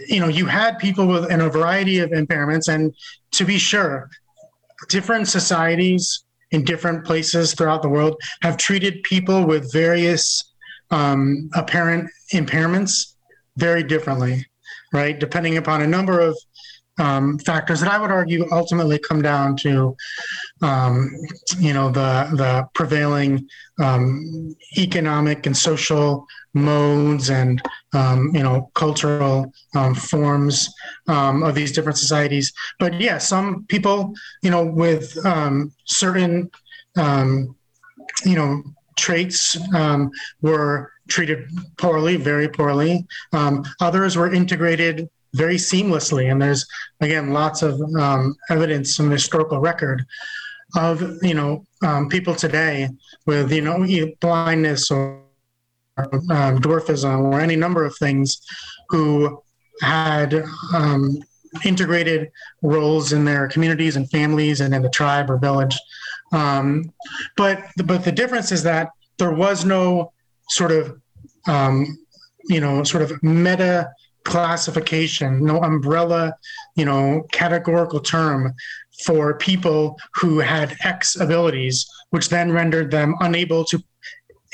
you know, you had people with in a variety of impairments, and to be sure, different societies in different places throughout the world have treated people with various um, apparent impairments very differently, right? Depending upon a number of um, factors that I would argue ultimately come down to, um, you know, the the prevailing um, economic and social modes and um, you know cultural um, forms um, of these different societies. But yeah, some people, you know, with certain, you know, traits were treated poorly, very poorly. others were integrated very seamlessly. And there's again lots of um, evidence from the historical record of you know um, people today with you know blindness or um, dwarfism or any number of things who had um, integrated roles in their communities and families and in the tribe or village. Um, but but the difference is that there was no sort of um, you know sort of meta classification, no umbrella, you know, categorical term for people who had X abilities, which then rendered them unable to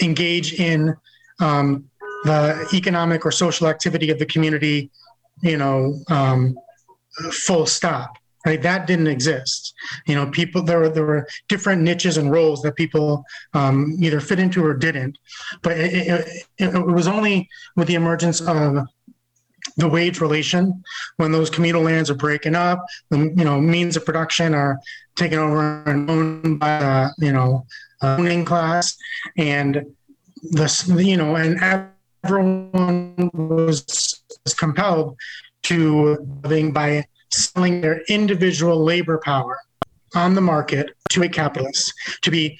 engage in um, the economic or social activity of the community, you know, um, full stop. Right, that didn't exist. You know, people there were there were different niches and roles that people um, either fit into or didn't. But it, it, it was only with the emergence of the wage relation when those communal lands are breaking up the you know means of production are taken over and owned by the you know owning class and this you know and everyone was, was compelled to living by selling their individual labor power on the market to a capitalist to be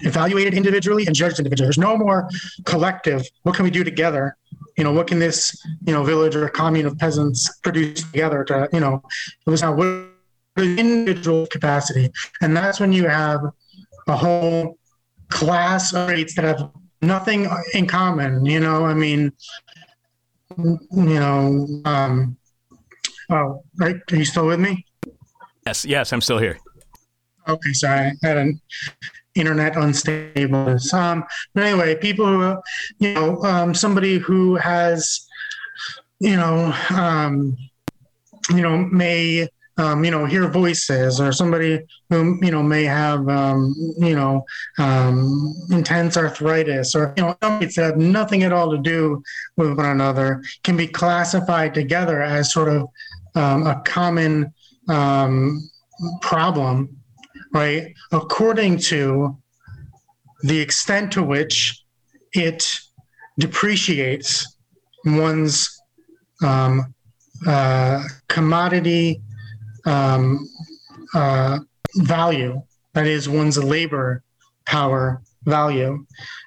evaluated individually and judged individually. There's no more collective. What can we do together you know, what can this, you know, village or commune of peasants produce together to, you know, it was now what individual capacity. And that's when you have a whole class of rates that have nothing in common, you know, I mean, you know, um, oh, right. Are you still with me? Yes, yes, I'm still here. Okay, sorry. I had an internet unstable. Um, but anyway, people who, you know, um, somebody who has, you know, um, you know, may, um, you know, hear voices, or somebody who, you know, may have, um, you know, um, intense arthritis, or you know, that have nothing at all to do with one another, can be classified together as sort of um, a common um, problem right? According to the extent to which it depreciates one's um, uh, commodity um, uh, value, that is, one's labor power value.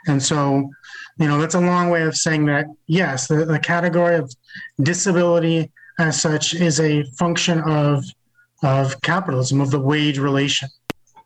And so, you know, that's a long way of saying that, yes, the, the category of disability as such is a function of, of capitalism, of the wage relation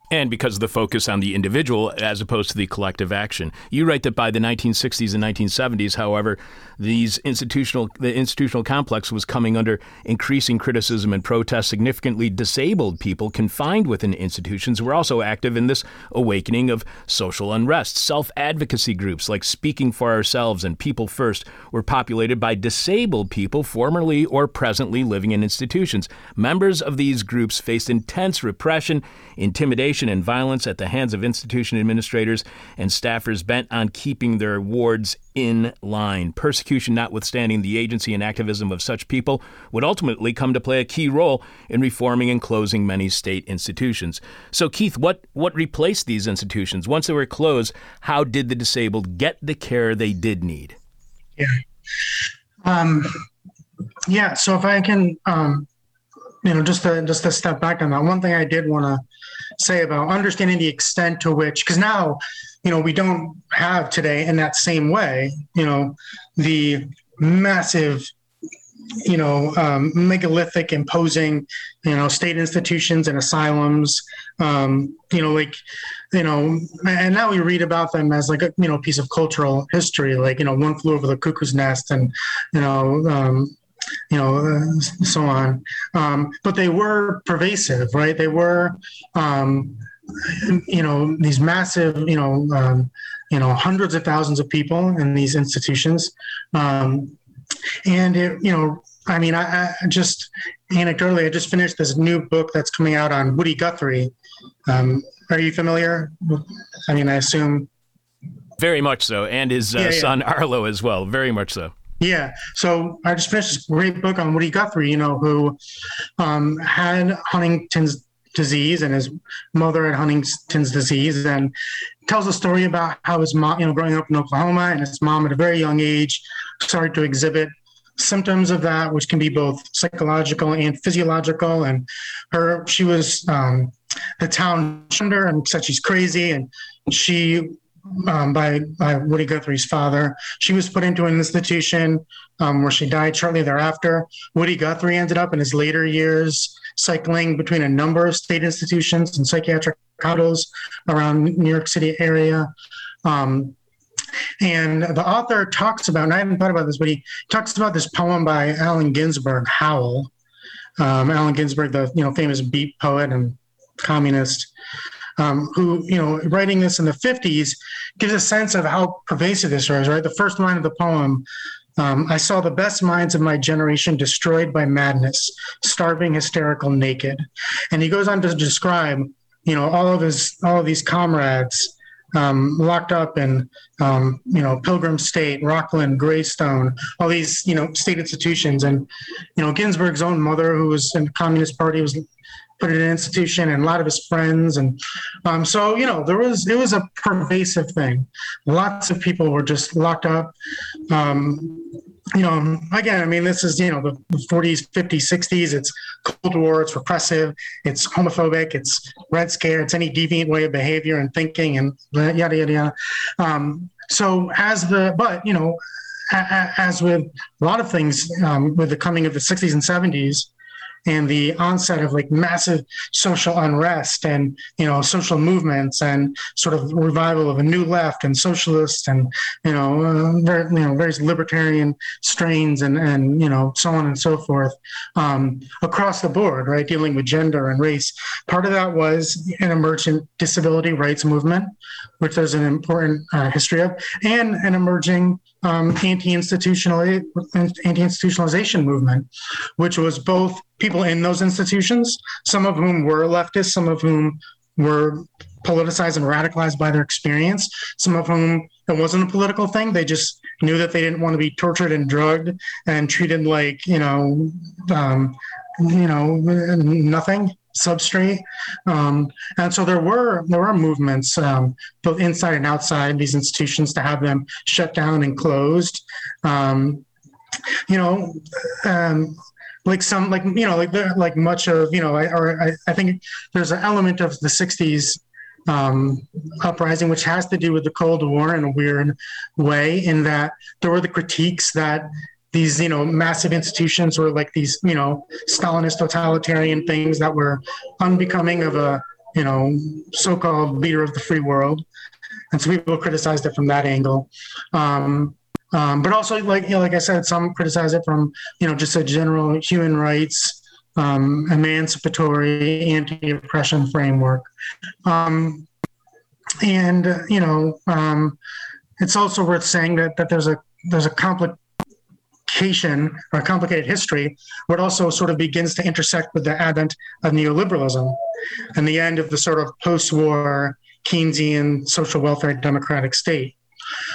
and because of the focus on the individual as opposed to the collective action. You write that by the 1960s and 1970s, however, these institutional the institutional complex was coming under increasing criticism and protest. Significantly disabled people confined within institutions were also active in this awakening of social unrest. Self-advocacy groups like Speaking for Ourselves and People First were populated by disabled people formerly or presently living in institutions. Members of these groups faced intense repression, intimidation and violence at the hands of institution administrators and staffers bent on keeping their wards in line. Persecution notwithstanding, the agency and activism of such people would ultimately come to play a key role in reforming and closing many state institutions. So, Keith, what, what replaced these institutions? Once they were closed, how did the disabled get the care they did need? Yeah. Um, yeah. So, if I can, um, you know, just to, just to step back on that, one thing I did want to say about understanding the extent to which, because now, you know, we don't have today in that same way, you know, the massive, you know, um, megalithic imposing, you know, state institutions and asylums, um, you know, like, you know, and now we read about them as like a, you know, piece of cultural history, like, you know, one flew over the cuckoo's nest and, you know, um, you know, uh, so on. Um, but they were pervasive, right? They were, um, you know, these massive, you know, um, you know, hundreds of thousands of people in these institutions, um, and it, you know, I mean, I, I, just anecdotally, I just finished this new book that's coming out on Woody Guthrie. Um, are you familiar? I mean, I assume. Very much so, and his uh, yeah, yeah. son Arlo as well. Very much so. Yeah. So I just finished this great book on Woody Guthrie, you know, who um, had Huntington's disease and his mother had Huntington's disease and tells a story about how his mom, you know, growing up in Oklahoma and his mom at a very young age started to exhibit symptoms of that, which can be both psychological and physiological. And her, she was um, the town under and said she's crazy. And she um, by, by Woody Guthrie's father. She was put into an institution um, where she died shortly thereafter. Woody Guthrie ended up in his later years cycling between a number of state institutions and psychiatric hospitals around New York City area. Um, and the author talks about, and I haven't thought about this, but he talks about this poem by Allen Ginsberg, Howl. Um, Allen Ginsberg, the you know famous beat poet and communist, um, who, you know, writing this in the 50s gives a sense of how pervasive this was, right? The first line of the poem um, I saw the best minds of my generation destroyed by madness, starving, hysterical, naked. And he goes on to describe, you know, all of his, all of these comrades um, locked up in, um, you know, Pilgrim State, Rockland, Greystone, all these, you know, state institutions. And, you know, Ginsberg's own mother, who was in the Communist Party, was put in an institution and a lot of his friends and um, so you know there was it was a pervasive thing. Lots of people were just locked up. Um, you know again i mean this is you know the 40s 50s 60s it's cold war. It's repressive. It's homophobic. It's red scare. It's any deviant way of behavior and thinking and yada yada yada. Um, so as the but you know as with a lot of things um, with the coming of the 60s and 70s and the onset of like massive social unrest and you know social movements and sort of revival of a new left and socialist and you know uh, very, you know various libertarian strains and and you know so on and so forth um, across the board right dealing with gender and race. Part of that was an emergent disability rights movement which there's an important uh, history of and an emerging um, anti-institutional anti-institutionalization movement, which was both people in those institutions, some of whom were leftists, some of whom were politicized and radicalized by their experience, some of whom it wasn't a political thing. They just knew that they didn't want to be tortured and drugged and treated like you know, um, you know, nothing substrate. Um, and so there were there were movements um, both inside and outside these institutions to have them shut down and closed. Um, you know, um, like some like you know like like much of you know I, or I, I think there's an element of the '60s um, uprising, which has to do with the Cold War in a weird way, in that there were the critiques that these you know massive institutions were like these you know Stalinist totalitarian things that were unbecoming of a you know so-called leader of the free world, and so people criticized it from that angle. Um, um, but also, like you know, like I said, some criticize it from you know just a general human rights, um, emancipatory, anti-oppression framework, um, and you know, um, it's also worth saying that that there's a there's a complex complication or complicated history, but also sort of begins to intersect with the advent of neoliberalism and the end of the sort of post-war Keynesian social welfare democratic state.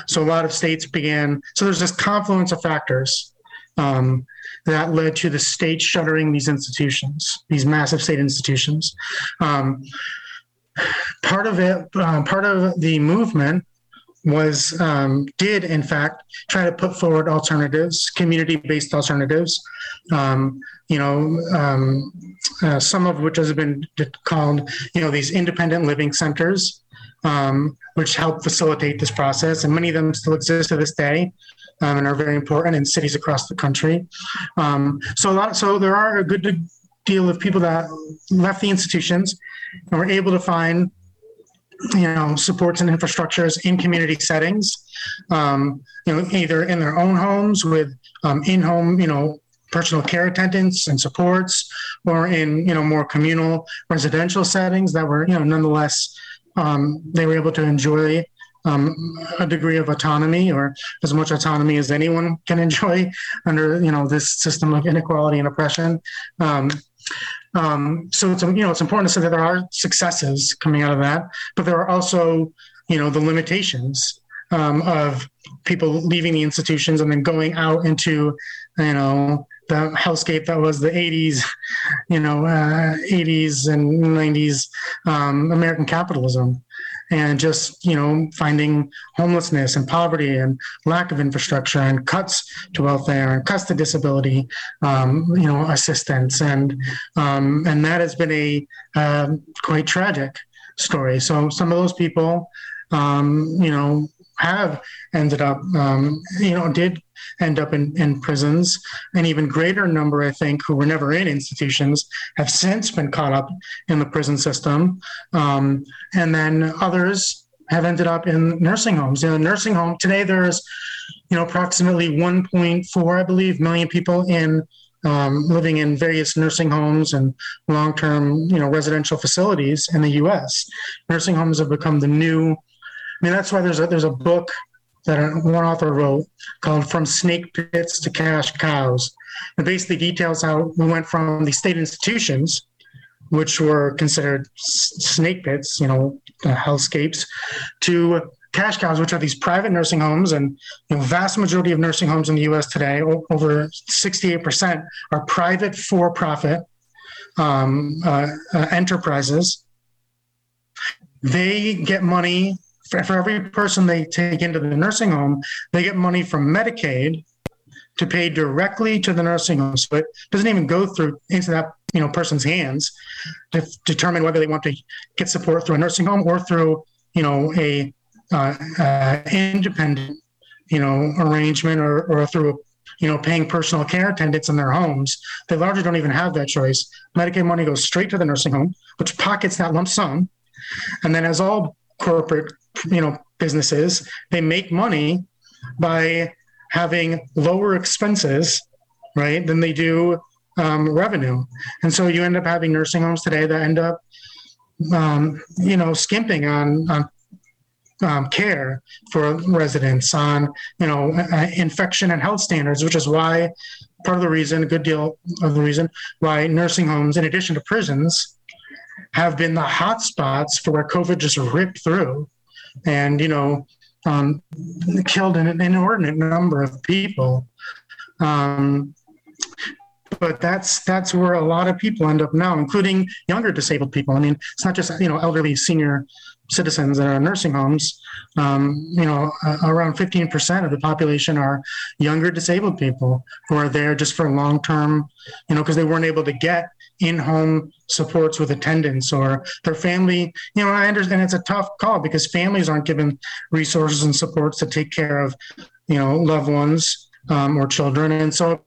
So a lot of states began. So there's this confluence of factors um, that led to the state shuttering these institutions, these massive state institutions. Um, part of it, uh, part of the movement was um, did in fact try to put forward alternatives, community-based alternatives. Um, you know, um, uh, some of which has been called, you know, these independent living centers, um, which help facilitate this process, and many of them still exist to this day. Um, and are very important in cities across the country. Um, so a lot, so there are a good deal of people that left the institutions and were able to find you know supports and infrastructures in community settings um, you know either in their own homes with um, in-home you know personal care attendants and supports, or in you know more communal residential settings that were you know nonetheless um, they were able to enjoy um, a degree of autonomy or as much autonomy as anyone can enjoy under you know this system of inequality and oppression. Um, so it's you know it's important to say that there are successes coming out of that, but there are also you know the limitations um, of people leaving the institutions and then going out into you know the hellscape that was the 80s you know uh, 80s and 90s um, american capitalism and just you know finding homelessness and poverty and lack of infrastructure and cuts to welfare and cuts to disability um, you know assistance. And um, and that has been a uh, quite tragic story. So some of those people um, you know have ended up, um, you know, did end up in, in prisons. An even greater number, I think, who were never in institutions have since been caught up in the prison system. Um, and then others have ended up in nursing homes. In a nursing home today, there's, you know, approximately 1.4, I believe, million people in um, living in various nursing homes and long-term, you know, residential facilities in the U.S. Nursing homes have become the new I mean, that's why there's a there's a book that one author wrote called "From Snake Pits to Cash Cows." It basically details how we went from the state institutions, which were considered snake pits, you know, uh, hellscapes, to cash cows, which are these private nursing homes, and the you know, vast majority of nursing homes in the U.S. today, over 68%, are private for-profit um, uh, uh, enterprises. They get money for, every person they take into the nursing home, they get money from Medicaid to pay directly to the nursing home. So it doesn't even go through into that you know person's hands to determine whether they want to get support through a nursing home or through you know a uh, uh, independent you know arrangement or, or through you know paying personal care attendants in their homes. They largely don't even have that choice. Medicaid money goes straight to the nursing home, which pockets that lump sum, and then as all corporate you know businesses they make money by having lower expenses right than they do um, revenue. And so you end up having nursing homes today that end up um, you know skimping on on um, care for residents on you know infection and health standards which is why part of the reason a good deal of the reason why nursing homes in addition to prisons have been the hot spots for where covid just ripped through and you know um, killed an inordinate number of people. Um, but that's that's where a lot of people end up now, including younger disabled people. I mean, it's not just you know elderly senior citizens that are in nursing homes. Um, you know, uh, around 15% of the population are younger disabled people who are there just for long term, you know, because they weren't able to get in-home supports with attendance or their family. You know i understand it's a tough call because families aren't given resources and supports to take care of you know loved ones um, or children. And so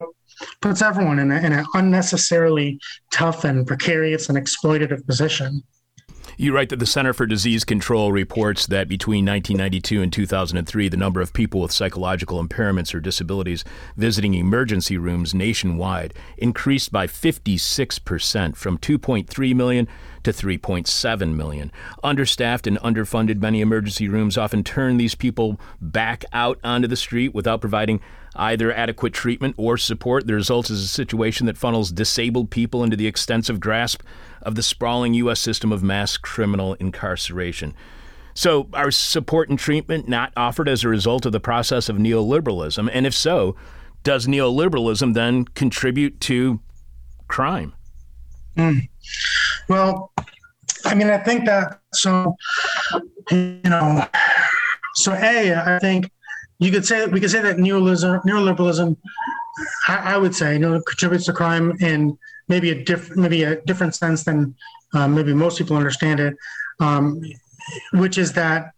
puts everyone in, a, in an unnecessarily tough and precarious and exploitative position you write that the Center for Disease Control reports that between 1992 and 2003, the number of people with psychological impairments or disabilities visiting emergency rooms nationwide increased by 56% from 2.3 million to 3.7 million. Understaffed and underfunded many emergency rooms often turn these people back out onto the street without providing either adequate treatment or support. The result is a situation that funnels disabled people into the extensive grasp of the sprawling U.S. system of mass criminal incarceration. So, are support and treatment not offered as a result of the process of neoliberalism? And if so, does neoliberalism then contribute to crime? Mm. Well, I mean, I think that so, you know, so a, I think you could say that we could say that neoliberalism, neoliberalism, I, I would say, you know, contributes to crime in maybe a different, maybe a different sense than uh, maybe most people understand it, um, which is that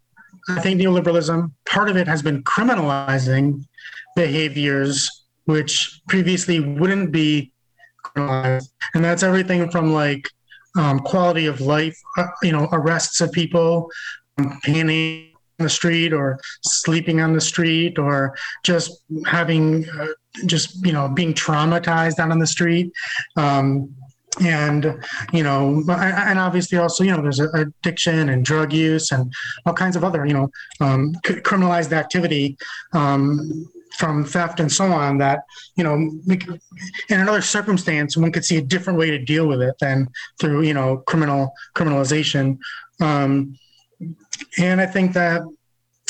I think neoliberalism, part of it has been criminalizing behaviors which previously wouldn't be criminalized, and that's everything from like um, quality of life, uh, you know, arrests of people, um, panning the street or sleeping on the street or just having uh, just you know being traumatized out on the street. Um, and you know and obviously also you know there's addiction and drug use and all kinds of other you know um, criminalized activity um, from theft and so on that you know in another circumstance one could see a different way to deal with it than through you know criminal criminalization. Um, and I think that,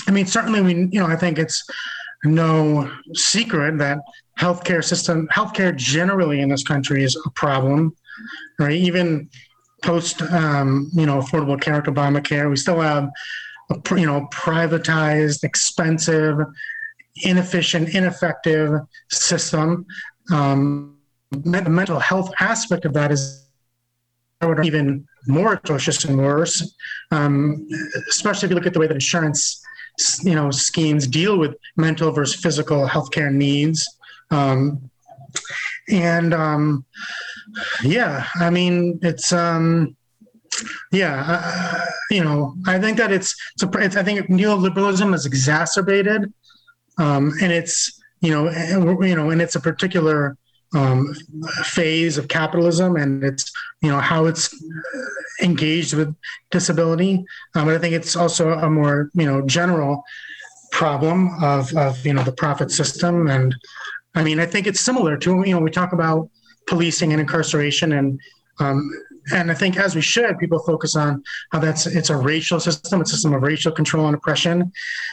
I mean, certainly we, you know, I think it's no secret that healthcare system, healthcare generally in this country is a problem, right? Even post, um, you know, Affordable Care Act, Obamacare, we still have a, you know, privatized, expensive, inefficient, ineffective system. Um, the mental health aspect of that is even more atrocious and worse, um, especially if you look at the way that insurance you know schemes deal with mental versus physical healthcare needs. Um, and um, yeah, I mean, it's um, yeah, uh, you know, I think that it's, it's, a, it's I think neoliberalism is exacerbated, um, and it's you know, and, you know, and it's a particular um, phase of capitalism and it's you know how it's engaged with disability. Um, but i think it's also a more you know general problem of, of you know the profit system. And i mean i think it's similar to you know we talk about policing and incarceration and um, and I think as we should, people focus on how that's it's a racial system, it's a system of racial control and oppression,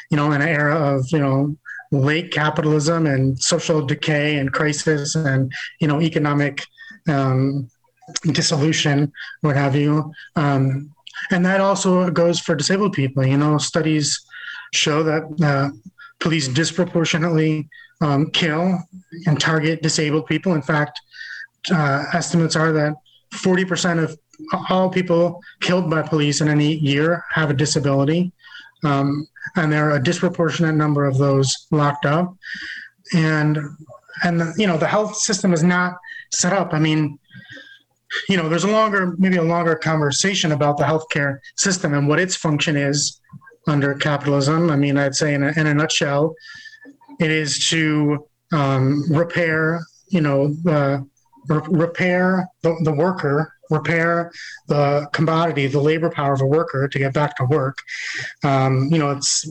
you know, in an era of you know late capitalism and social decay and crisis and you know economic um, dissolution, what have you. Um, and that also goes for disabled people. You know, studies show that uh, police disproportionately um, kill and target disabled people. In fact, uh, estimates are that 40% of all people killed by police in any year have a disability. Um, and there are a disproportionate number of those locked up. And and the, you know the health system is not set up. I mean, you know, there's a longer, maybe a longer conversation about the healthcare system and what its function is under capitalism. I mean, I'd say in a, in a nutshell, it is to um, repair, you know, uh, re- repair the, the worker repair the commodity, the labor power of a worker to get back to work. Um, you know, it's,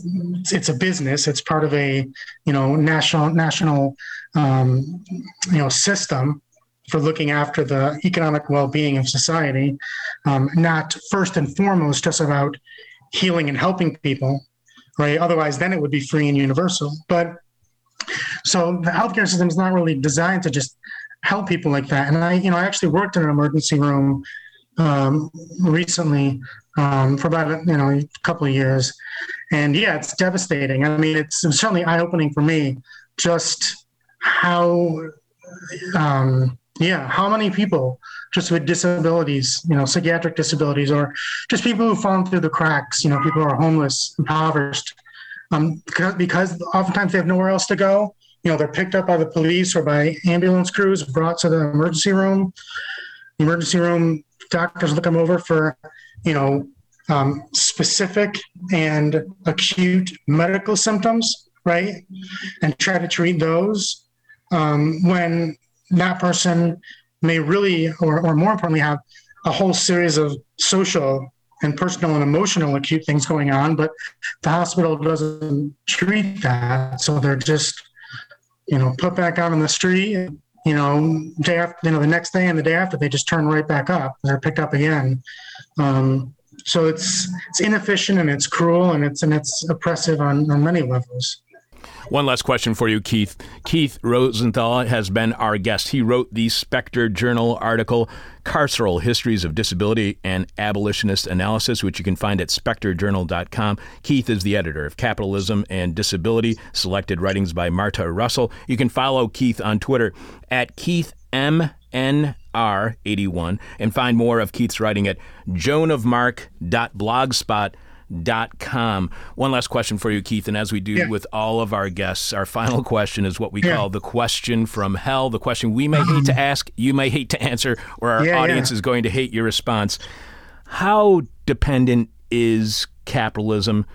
it's, a business. It's part of a you know national national um, you know system for looking after the economic well-being of society. Um, not first and foremost just about healing and helping people, right? Otherwise, then it would be free and universal. But so the healthcare system is not really designed to just help people like that. And I, you know, I actually worked in an emergency room um, recently um, for about you know a couple of years, and yeah, it's devastating. I mean, it's, certainly eye opening for me just how um, yeah how many people just with disabilities you know psychiatric disabilities or just people who've fallen through the cracks you know people who are homeless impoverished um, because oftentimes they have nowhere else to go you know, they're picked up by the police or by ambulance crews, brought to the emergency room. The emergency room doctors look them over for, you know, um, specific and acute medical symptoms, right? And try to treat those um, when that person may really, or, or more importantly, have a whole series of social and personal and emotional acute things going on, but the hospital doesn't treat that. So they're just you know, put back out on the street. You know, day after, you know, the next day and the day after, they just turn right back up. They're picked up again. Um, so it's it's inefficient and it's cruel and it's and it's oppressive on, on many levels. One last question for you, Keith. Keith Rosenthal has been our guest. He wrote the Spectre Journal article, Carceral Histories of Disability and Abolitionist Analysis, which you can find at spectrejournal.com. Keith is the editor of Capitalism and Disability, selected writings by Marta Russell. You can follow Keith on Twitter at Keith M. NR81 and find more of Keith's writing at joanofmark.blogspot.com com. One last question for you, Keith, and as we do yeah. with all of our guests, our final question is what we yeah. call the question from hell. The question we may hate to ask, you may hate to answer, or our yeah, audience is going to hate your response. How dependent is capitalism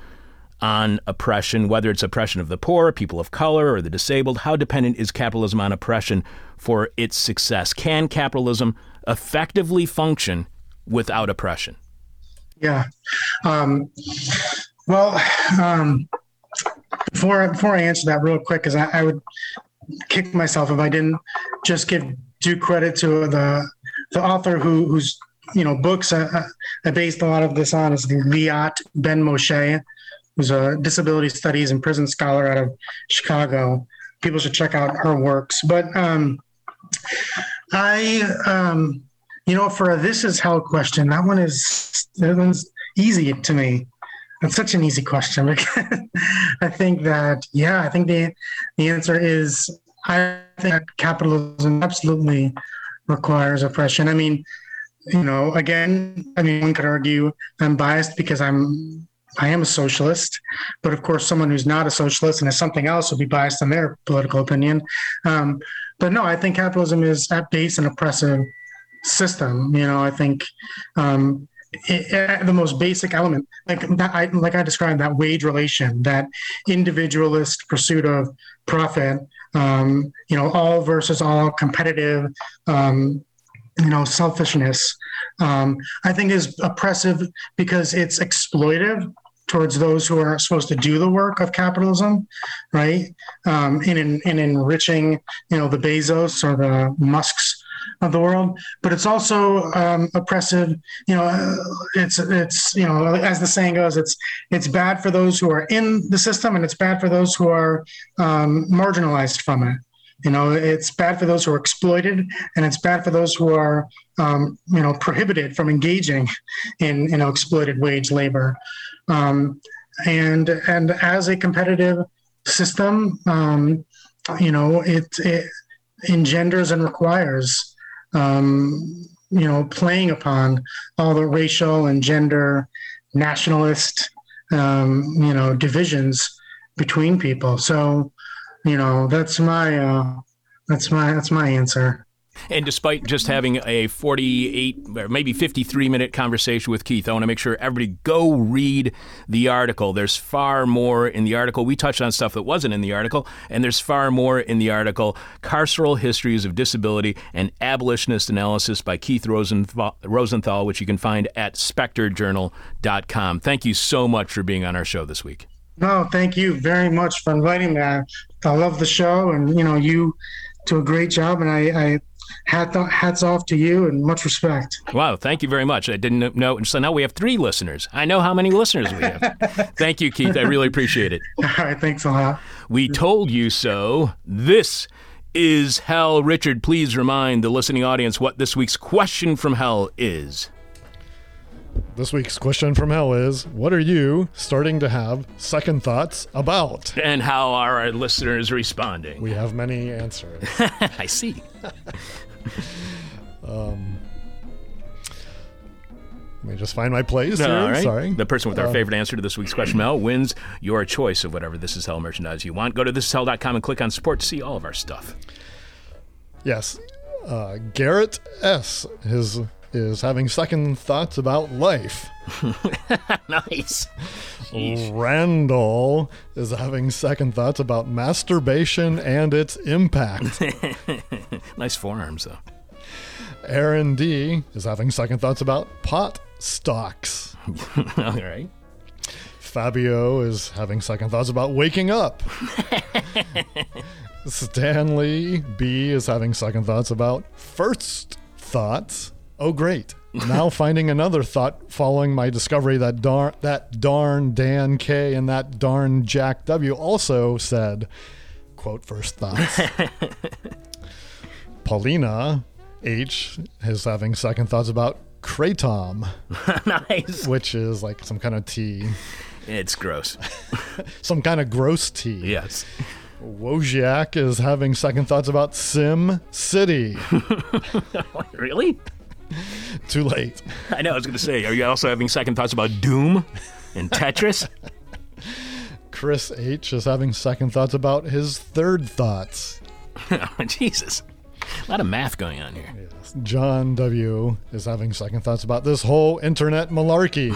on oppression, whether it's oppression of the poor, people of color, or the disabled? How dependent is capitalism on oppression for its success? Can capitalism effectively function without oppression? Yeah. Um, well, um, before before I answer that real quick, because I, I would kick myself if I didn't just give due credit to the the author who whose you know books I, based a lot of this on is Liat Ben Moshe, who's a disability studies and prison scholar out of Chicago. People should check out her works. But um, I, um, you know, for a this is hell question, that one is that one's easy to me. That's such an easy question because I think that yeah, I think the the answer is I think capitalism absolutely requires oppression. I mean, you know, again, I mean, one could argue I'm biased because I'm I am a socialist, but of course, someone who's not a socialist and is something else would be biased in their political opinion. Um, but no, I think capitalism is at base an oppressive system. You know, I think um, it, the most basic element, like that, I, like I described, that wage relation, that individualist pursuit of profit, um, you know, all versus all, competitive, um, you know, selfishness. Um, I think is oppressive because it's exploitive towards those who are supposed to do the work of capitalism, right? Um, in, in enriching, you know, the Bezos or the Musks of the world, but it's also um, oppressive. You know, uh, it's it's you know, as the saying goes, it's it's bad for those who are in the system, and it's bad for those who are um, marginalized from it. You know, it's bad for those who are exploited, and it's bad for those who are um, you know prohibited from engaging in you know exploited wage labor. Um, and and as a competitive system, um, you know, it, it engenders and requires um, you know, playing upon all the racial and gender, nationalist, um, you know, divisions between people. So, you know, that's my uh, that's my that's my answer. And despite just having a 48 or maybe 53 minute conversation with Keith, I want to make sure everybody go read the article. There's far more in the article. We touched on stuff that wasn't in the article, and there's far more in the article. Carceral Histories of Disability and Abolitionist Analysis by Keith Rosenthal, Rosenthal which you can find at spectrejournal.com. Thank you so much for being on our show this week. No, thank you very much for inviting me. I, I love the show, and you know you do a great job, and I, I hat hats off to you and much respect. Wow, thank you very much. I didn't know. So now we have three listeners. I know how many listeners we have. thank you, Keith. I really appreciate it. All right, thanks a lot. We told you so. This is hell. Richard, please remind the listening audience what this week's question from hell is. This week's question from hell is What are you starting to have second thoughts about? And how are our listeners responding? We have many answers. I see. Um, let me just find my place here. All right. Sorry. The person with our favorite answer to this week's question, Mel, wins your choice of whatever This Is Hell merchandise you want. Go to thisishell.com and click on support to see all of our stuff. Yes. Uh, Garrett S. His is having second thoughts about life. nice. Randall is having second thoughts about masturbation and its impact. nice forearms, though. Aaron D is having second thoughts about pot stocks. All right. Fabio is having second thoughts about waking up. Stanley B is having second thoughts about first thoughts Oh, great. Now finding another thought following my discovery that darn that darn Dan K and that darn Jack W also said, quote first thoughts. Paulina H is having second thoughts about kratom. nice. Which is like some kind of tea. It's gross. some kind of gross tea. Yes. Wojciak is having second thoughts about Sim City. really? Too late. I know. I was going to say, are you also having second thoughts about Doom and Tetris? Chris H is having second thoughts about his third thoughts. Oh, Jesus. A lot of math going on here. Yes. John W is having second thoughts about this whole internet malarkey.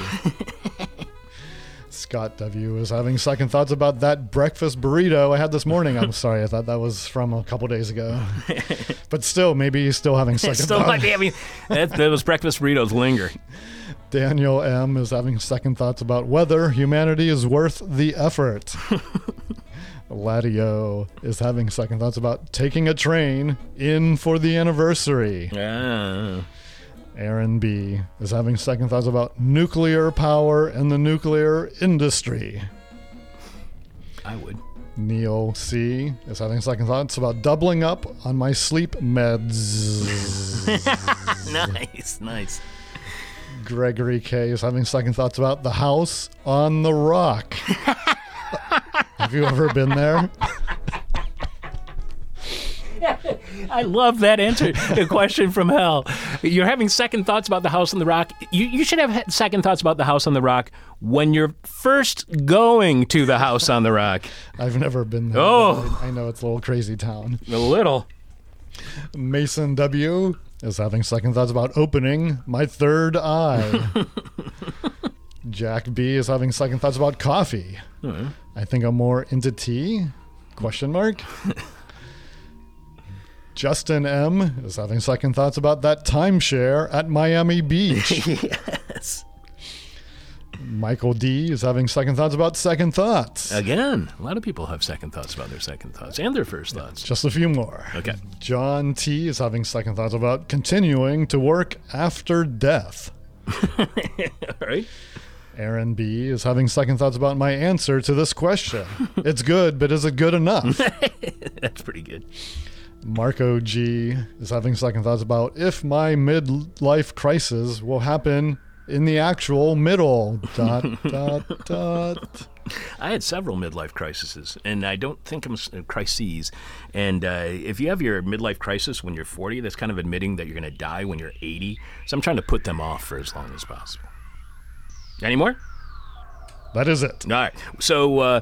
Scott W is having second thoughts about that breakfast burrito I had this morning. I'm sorry, I thought that was from a couple days ago. but still, maybe he's still having second Still thoughts. might be. I mean, that, those breakfast burritos linger. Daniel M is having second thoughts about whether humanity is worth the effort. Ladio is having second thoughts about taking a train in for the anniversary. Ah. Aaron B is having second thoughts about nuclear power and the nuclear industry. I would. Neil C is having second thoughts about doubling up on my sleep meds. Nice, nice. Gregory K is having second thoughts about the house on the rock. Have you ever been there? I love that answer. The question from hell. You're having second thoughts about the house on the rock. You, you should have had second thoughts about the house on the rock when you're first going to the house on the rock. I've never been there. Oh. I, I know it's a little crazy town. A little. Mason W is having second thoughts about opening my third eye. Jack B is having second thoughts about coffee. Mm-hmm. I think I'm more into tea? Question mark. Justin M is having second thoughts about that timeshare at Miami Beach. yes. Michael D is having second thoughts about second thoughts. Again, a lot of people have second thoughts about their second thoughts and their first thoughts. Just a few more. Okay. John T is having second thoughts about continuing to work after death. All right. Aaron B is having second thoughts about my answer to this question. it's good, but is it good enough? That's pretty good. Marco G is having second thoughts about if my midlife crisis will happen in the actual middle. Dot, dot, dot. I had several midlife crises, and I don't think I'm uh, crises. And uh, if you have your midlife crisis when you're 40, that's kind of admitting that you're going to die when you're 80. So I'm trying to put them off for as long as possible. Any more? That is it. All right. So uh,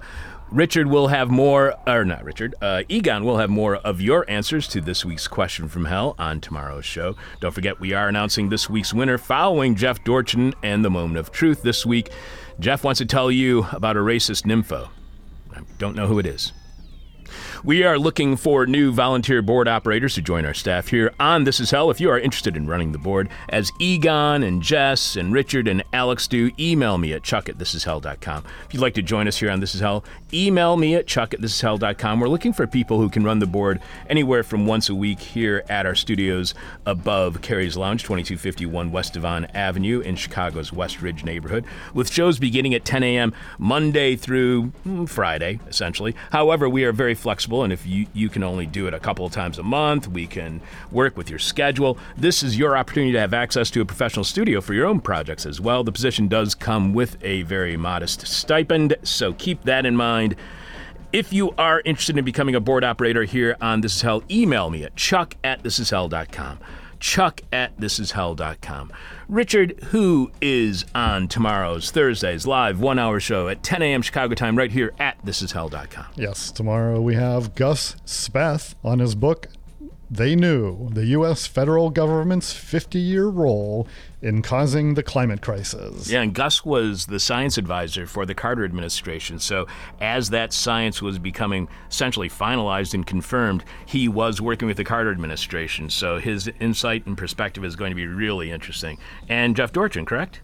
Richard will have more, or not Richard, uh, Egon will have more of your answers to this week's question from hell on tomorrow's show. Don't forget, we are announcing this week's winner following Jeff Dorchin and the Moment of Truth this week. Jeff wants to tell you about a racist nympho. I don't know who it is. We are looking for new volunteer board operators to join our staff here on This Is Hell. If you are interested in running the board, as Egon and Jess and Richard and Alex do, email me at chuck at thisishell.com. If you'd like to join us here on This Is Hell, email me at chuck at thisishell.com. We're looking for people who can run the board anywhere from once a week here at our studios above Carrie's Lounge, 2251 West Devon Avenue in Chicago's West Ridge neighborhood, with shows beginning at 10 a.m. Monday through mm, Friday, essentially. However, we are very flexible, and if you, you can only do it a couple of times a month, we can work with your schedule. This is your opportunity to have access to a professional studio for your own projects as well. The position does come with a very modest stipend, so keep that in mind. If you are interested in becoming a board operator here on This Is Hell, email me at chuck at thisishell.com. Chuck at thisishell.com. Richard, who is on tomorrow's Thursday's live one hour show at 10 a.m. Chicago time right here at thisishell.com. Yes, tomorrow we have Gus Speth on his book, They Knew the U.S. federal government's 50 year role in causing the climate crisis. Yeah, and Gus was the science advisor for the Carter administration. So, as that science was becoming essentially finalized and confirmed, he was working with the Carter administration. So, his insight and perspective is going to be really interesting. And Jeff Dorchin, correct?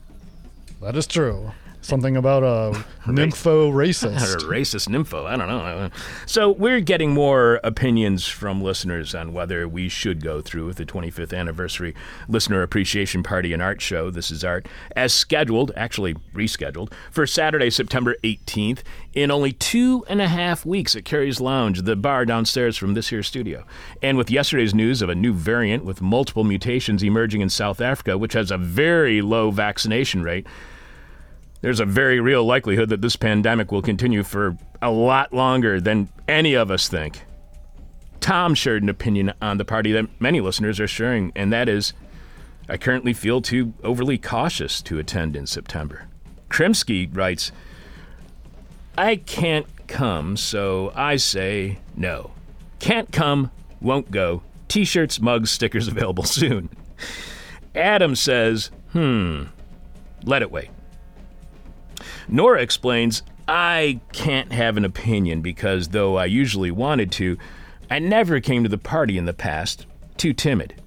That is true. Something about a nympho racist. racist nympho. I don't know. So we're getting more opinions from listeners on whether we should go through with the 25th anniversary listener appreciation party and art show. This is art as scheduled, actually rescheduled for Saturday, September 18th, in only two and a half weeks at Carrie's Lounge, the bar downstairs from this here studio. And with yesterday's news of a new variant with multiple mutations emerging in South Africa, which has a very low vaccination rate. There's a very real likelihood that this pandemic will continue for a lot longer than any of us think. Tom shared an opinion on the party that many listeners are sharing, and that is I currently feel too overly cautious to attend in September. Krimsky writes, I can't come, so I say no. Can't come, won't go. T shirts, mugs, stickers available soon. Adam says, hmm, let it wait. Nora explains, I can't have an opinion because though I usually wanted to, I never came to the party in the past. Too timid.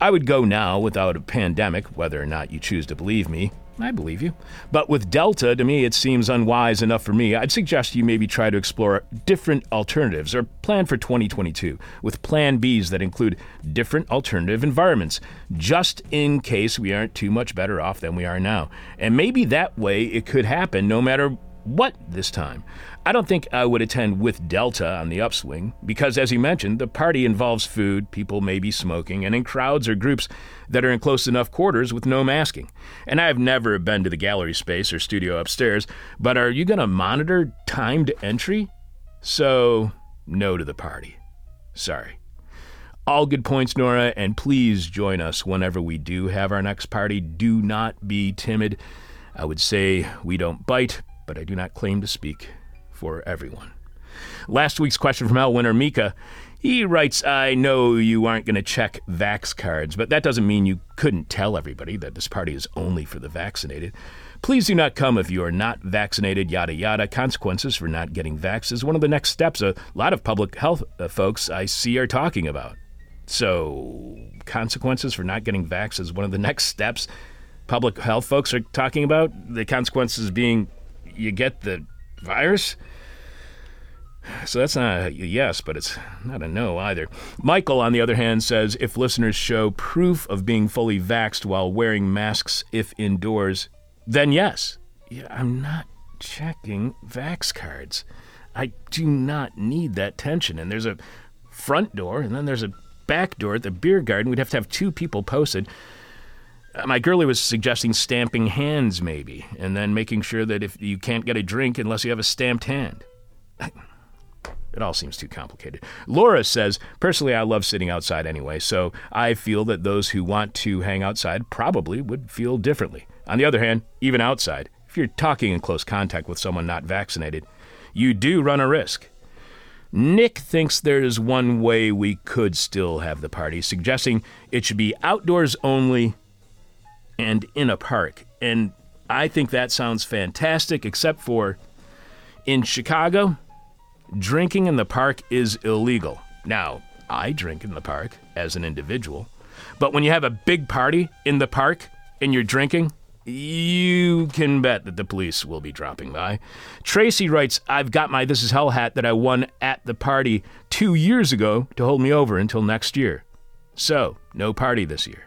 I would go now without a pandemic, whether or not you choose to believe me. I believe you. But with Delta, to me, it seems unwise enough for me. I'd suggest you maybe try to explore different alternatives or plan for 2022 with plan Bs that include different alternative environments, just in case we aren't too much better off than we are now. And maybe that way it could happen no matter what this time. I don't think I would attend with Delta on the upswing because, as you mentioned, the party involves food, people may be smoking, and in crowds or groups that are in close enough quarters with no masking. And I've never been to the gallery space or studio upstairs, but are you going to monitor timed entry? So, no to the party. Sorry. All good points, Nora, and please join us whenever we do have our next party. Do not be timid. I would say we don't bite, but I do not claim to speak for everyone. Last week's question from Hell winner Mika. He writes, I know you aren't going to check Vax cards, but that doesn't mean you couldn't tell everybody that this party is only for the vaccinated. Please do not come if you are not vaccinated, yada yada. Consequences for not getting vax is one of the next steps a lot of public health uh, folks I see are talking about. So, consequences for not getting vax is one of the next steps public health folks are talking about. The consequences being you get the virus. So that's not a yes, but it's not a no either. Michael, on the other hand, says if listeners show proof of being fully vaxxed while wearing masks if indoors, then yes. Yeah, I'm not checking vax cards. I do not need that tension. And there's a front door, and then there's a back door at the beer garden. We'd have to have two people posted. My girlie was suggesting stamping hands, maybe, and then making sure that if you can't get a drink unless you have a stamped hand. It all seems too complicated. Laura says, personally, I love sitting outside anyway, so I feel that those who want to hang outside probably would feel differently. On the other hand, even outside, if you're talking in close contact with someone not vaccinated, you do run a risk. Nick thinks there's one way we could still have the party, suggesting it should be outdoors only and in a park. And I think that sounds fantastic, except for in Chicago, drinking in the park is illegal. Now, I drink in the park as an individual, but when you have a big party in the park and you're drinking, you can bet that the police will be dropping by. Tracy writes, I've got my This Is Hell hat that I won at the party two years ago to hold me over until next year. So, no party this year.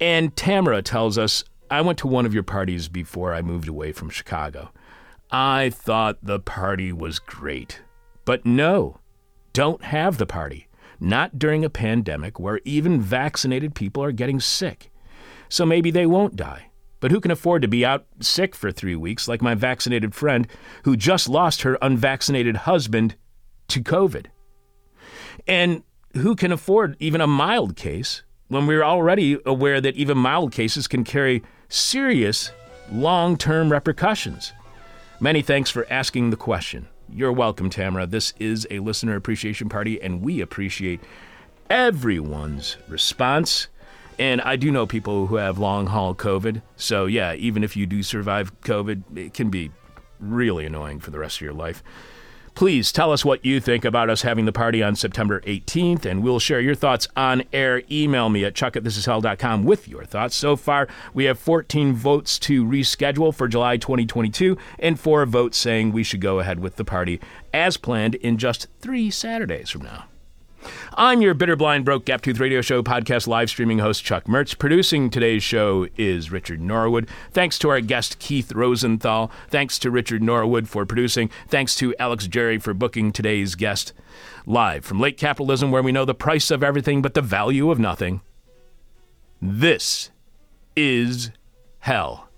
And Tamara tells us, I went to one of your parties before I moved away from Chicago. I thought the party was great. But no, don't have the party. Not during a pandemic where even vaccinated people are getting sick. So maybe they won't die. But who can afford to be out sick for three weeks, like my vaccinated friend who just lost her unvaccinated husband to COVID? And who can afford even a mild case when we're already aware that even mild cases can carry serious long term repercussions? Many thanks for asking the question. You're welcome, Tamara. This is a listener appreciation party, and we appreciate everyone's response. And I do know people who have long haul COVID. So, yeah, even if you do survive COVID, it can be really annoying for the rest of your life. Please tell us what you think about us having the party on September 18th, and we'll share your thoughts on air. Email me at chuck at thisishell.com with your thoughts. So far, we have 14 votes to reschedule for July 2022, and four votes saying we should go ahead with the party as planned in just three Saturdays from now. I'm your bitter, blind, broke, gap tooth radio show podcast live streaming host, Chuck Mertz. Producing today's show is Richard Norwood. Thanks to our guest, Keith Rosenthal. Thanks to Richard Norwood for producing. Thanks to Alex Jerry for booking today's guest. Live from late capitalism, where we know the price of everything but the value of nothing. This is hell.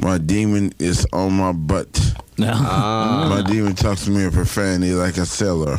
My demon is on my butt. Ah. My demon talks to me in profanity like a sailor.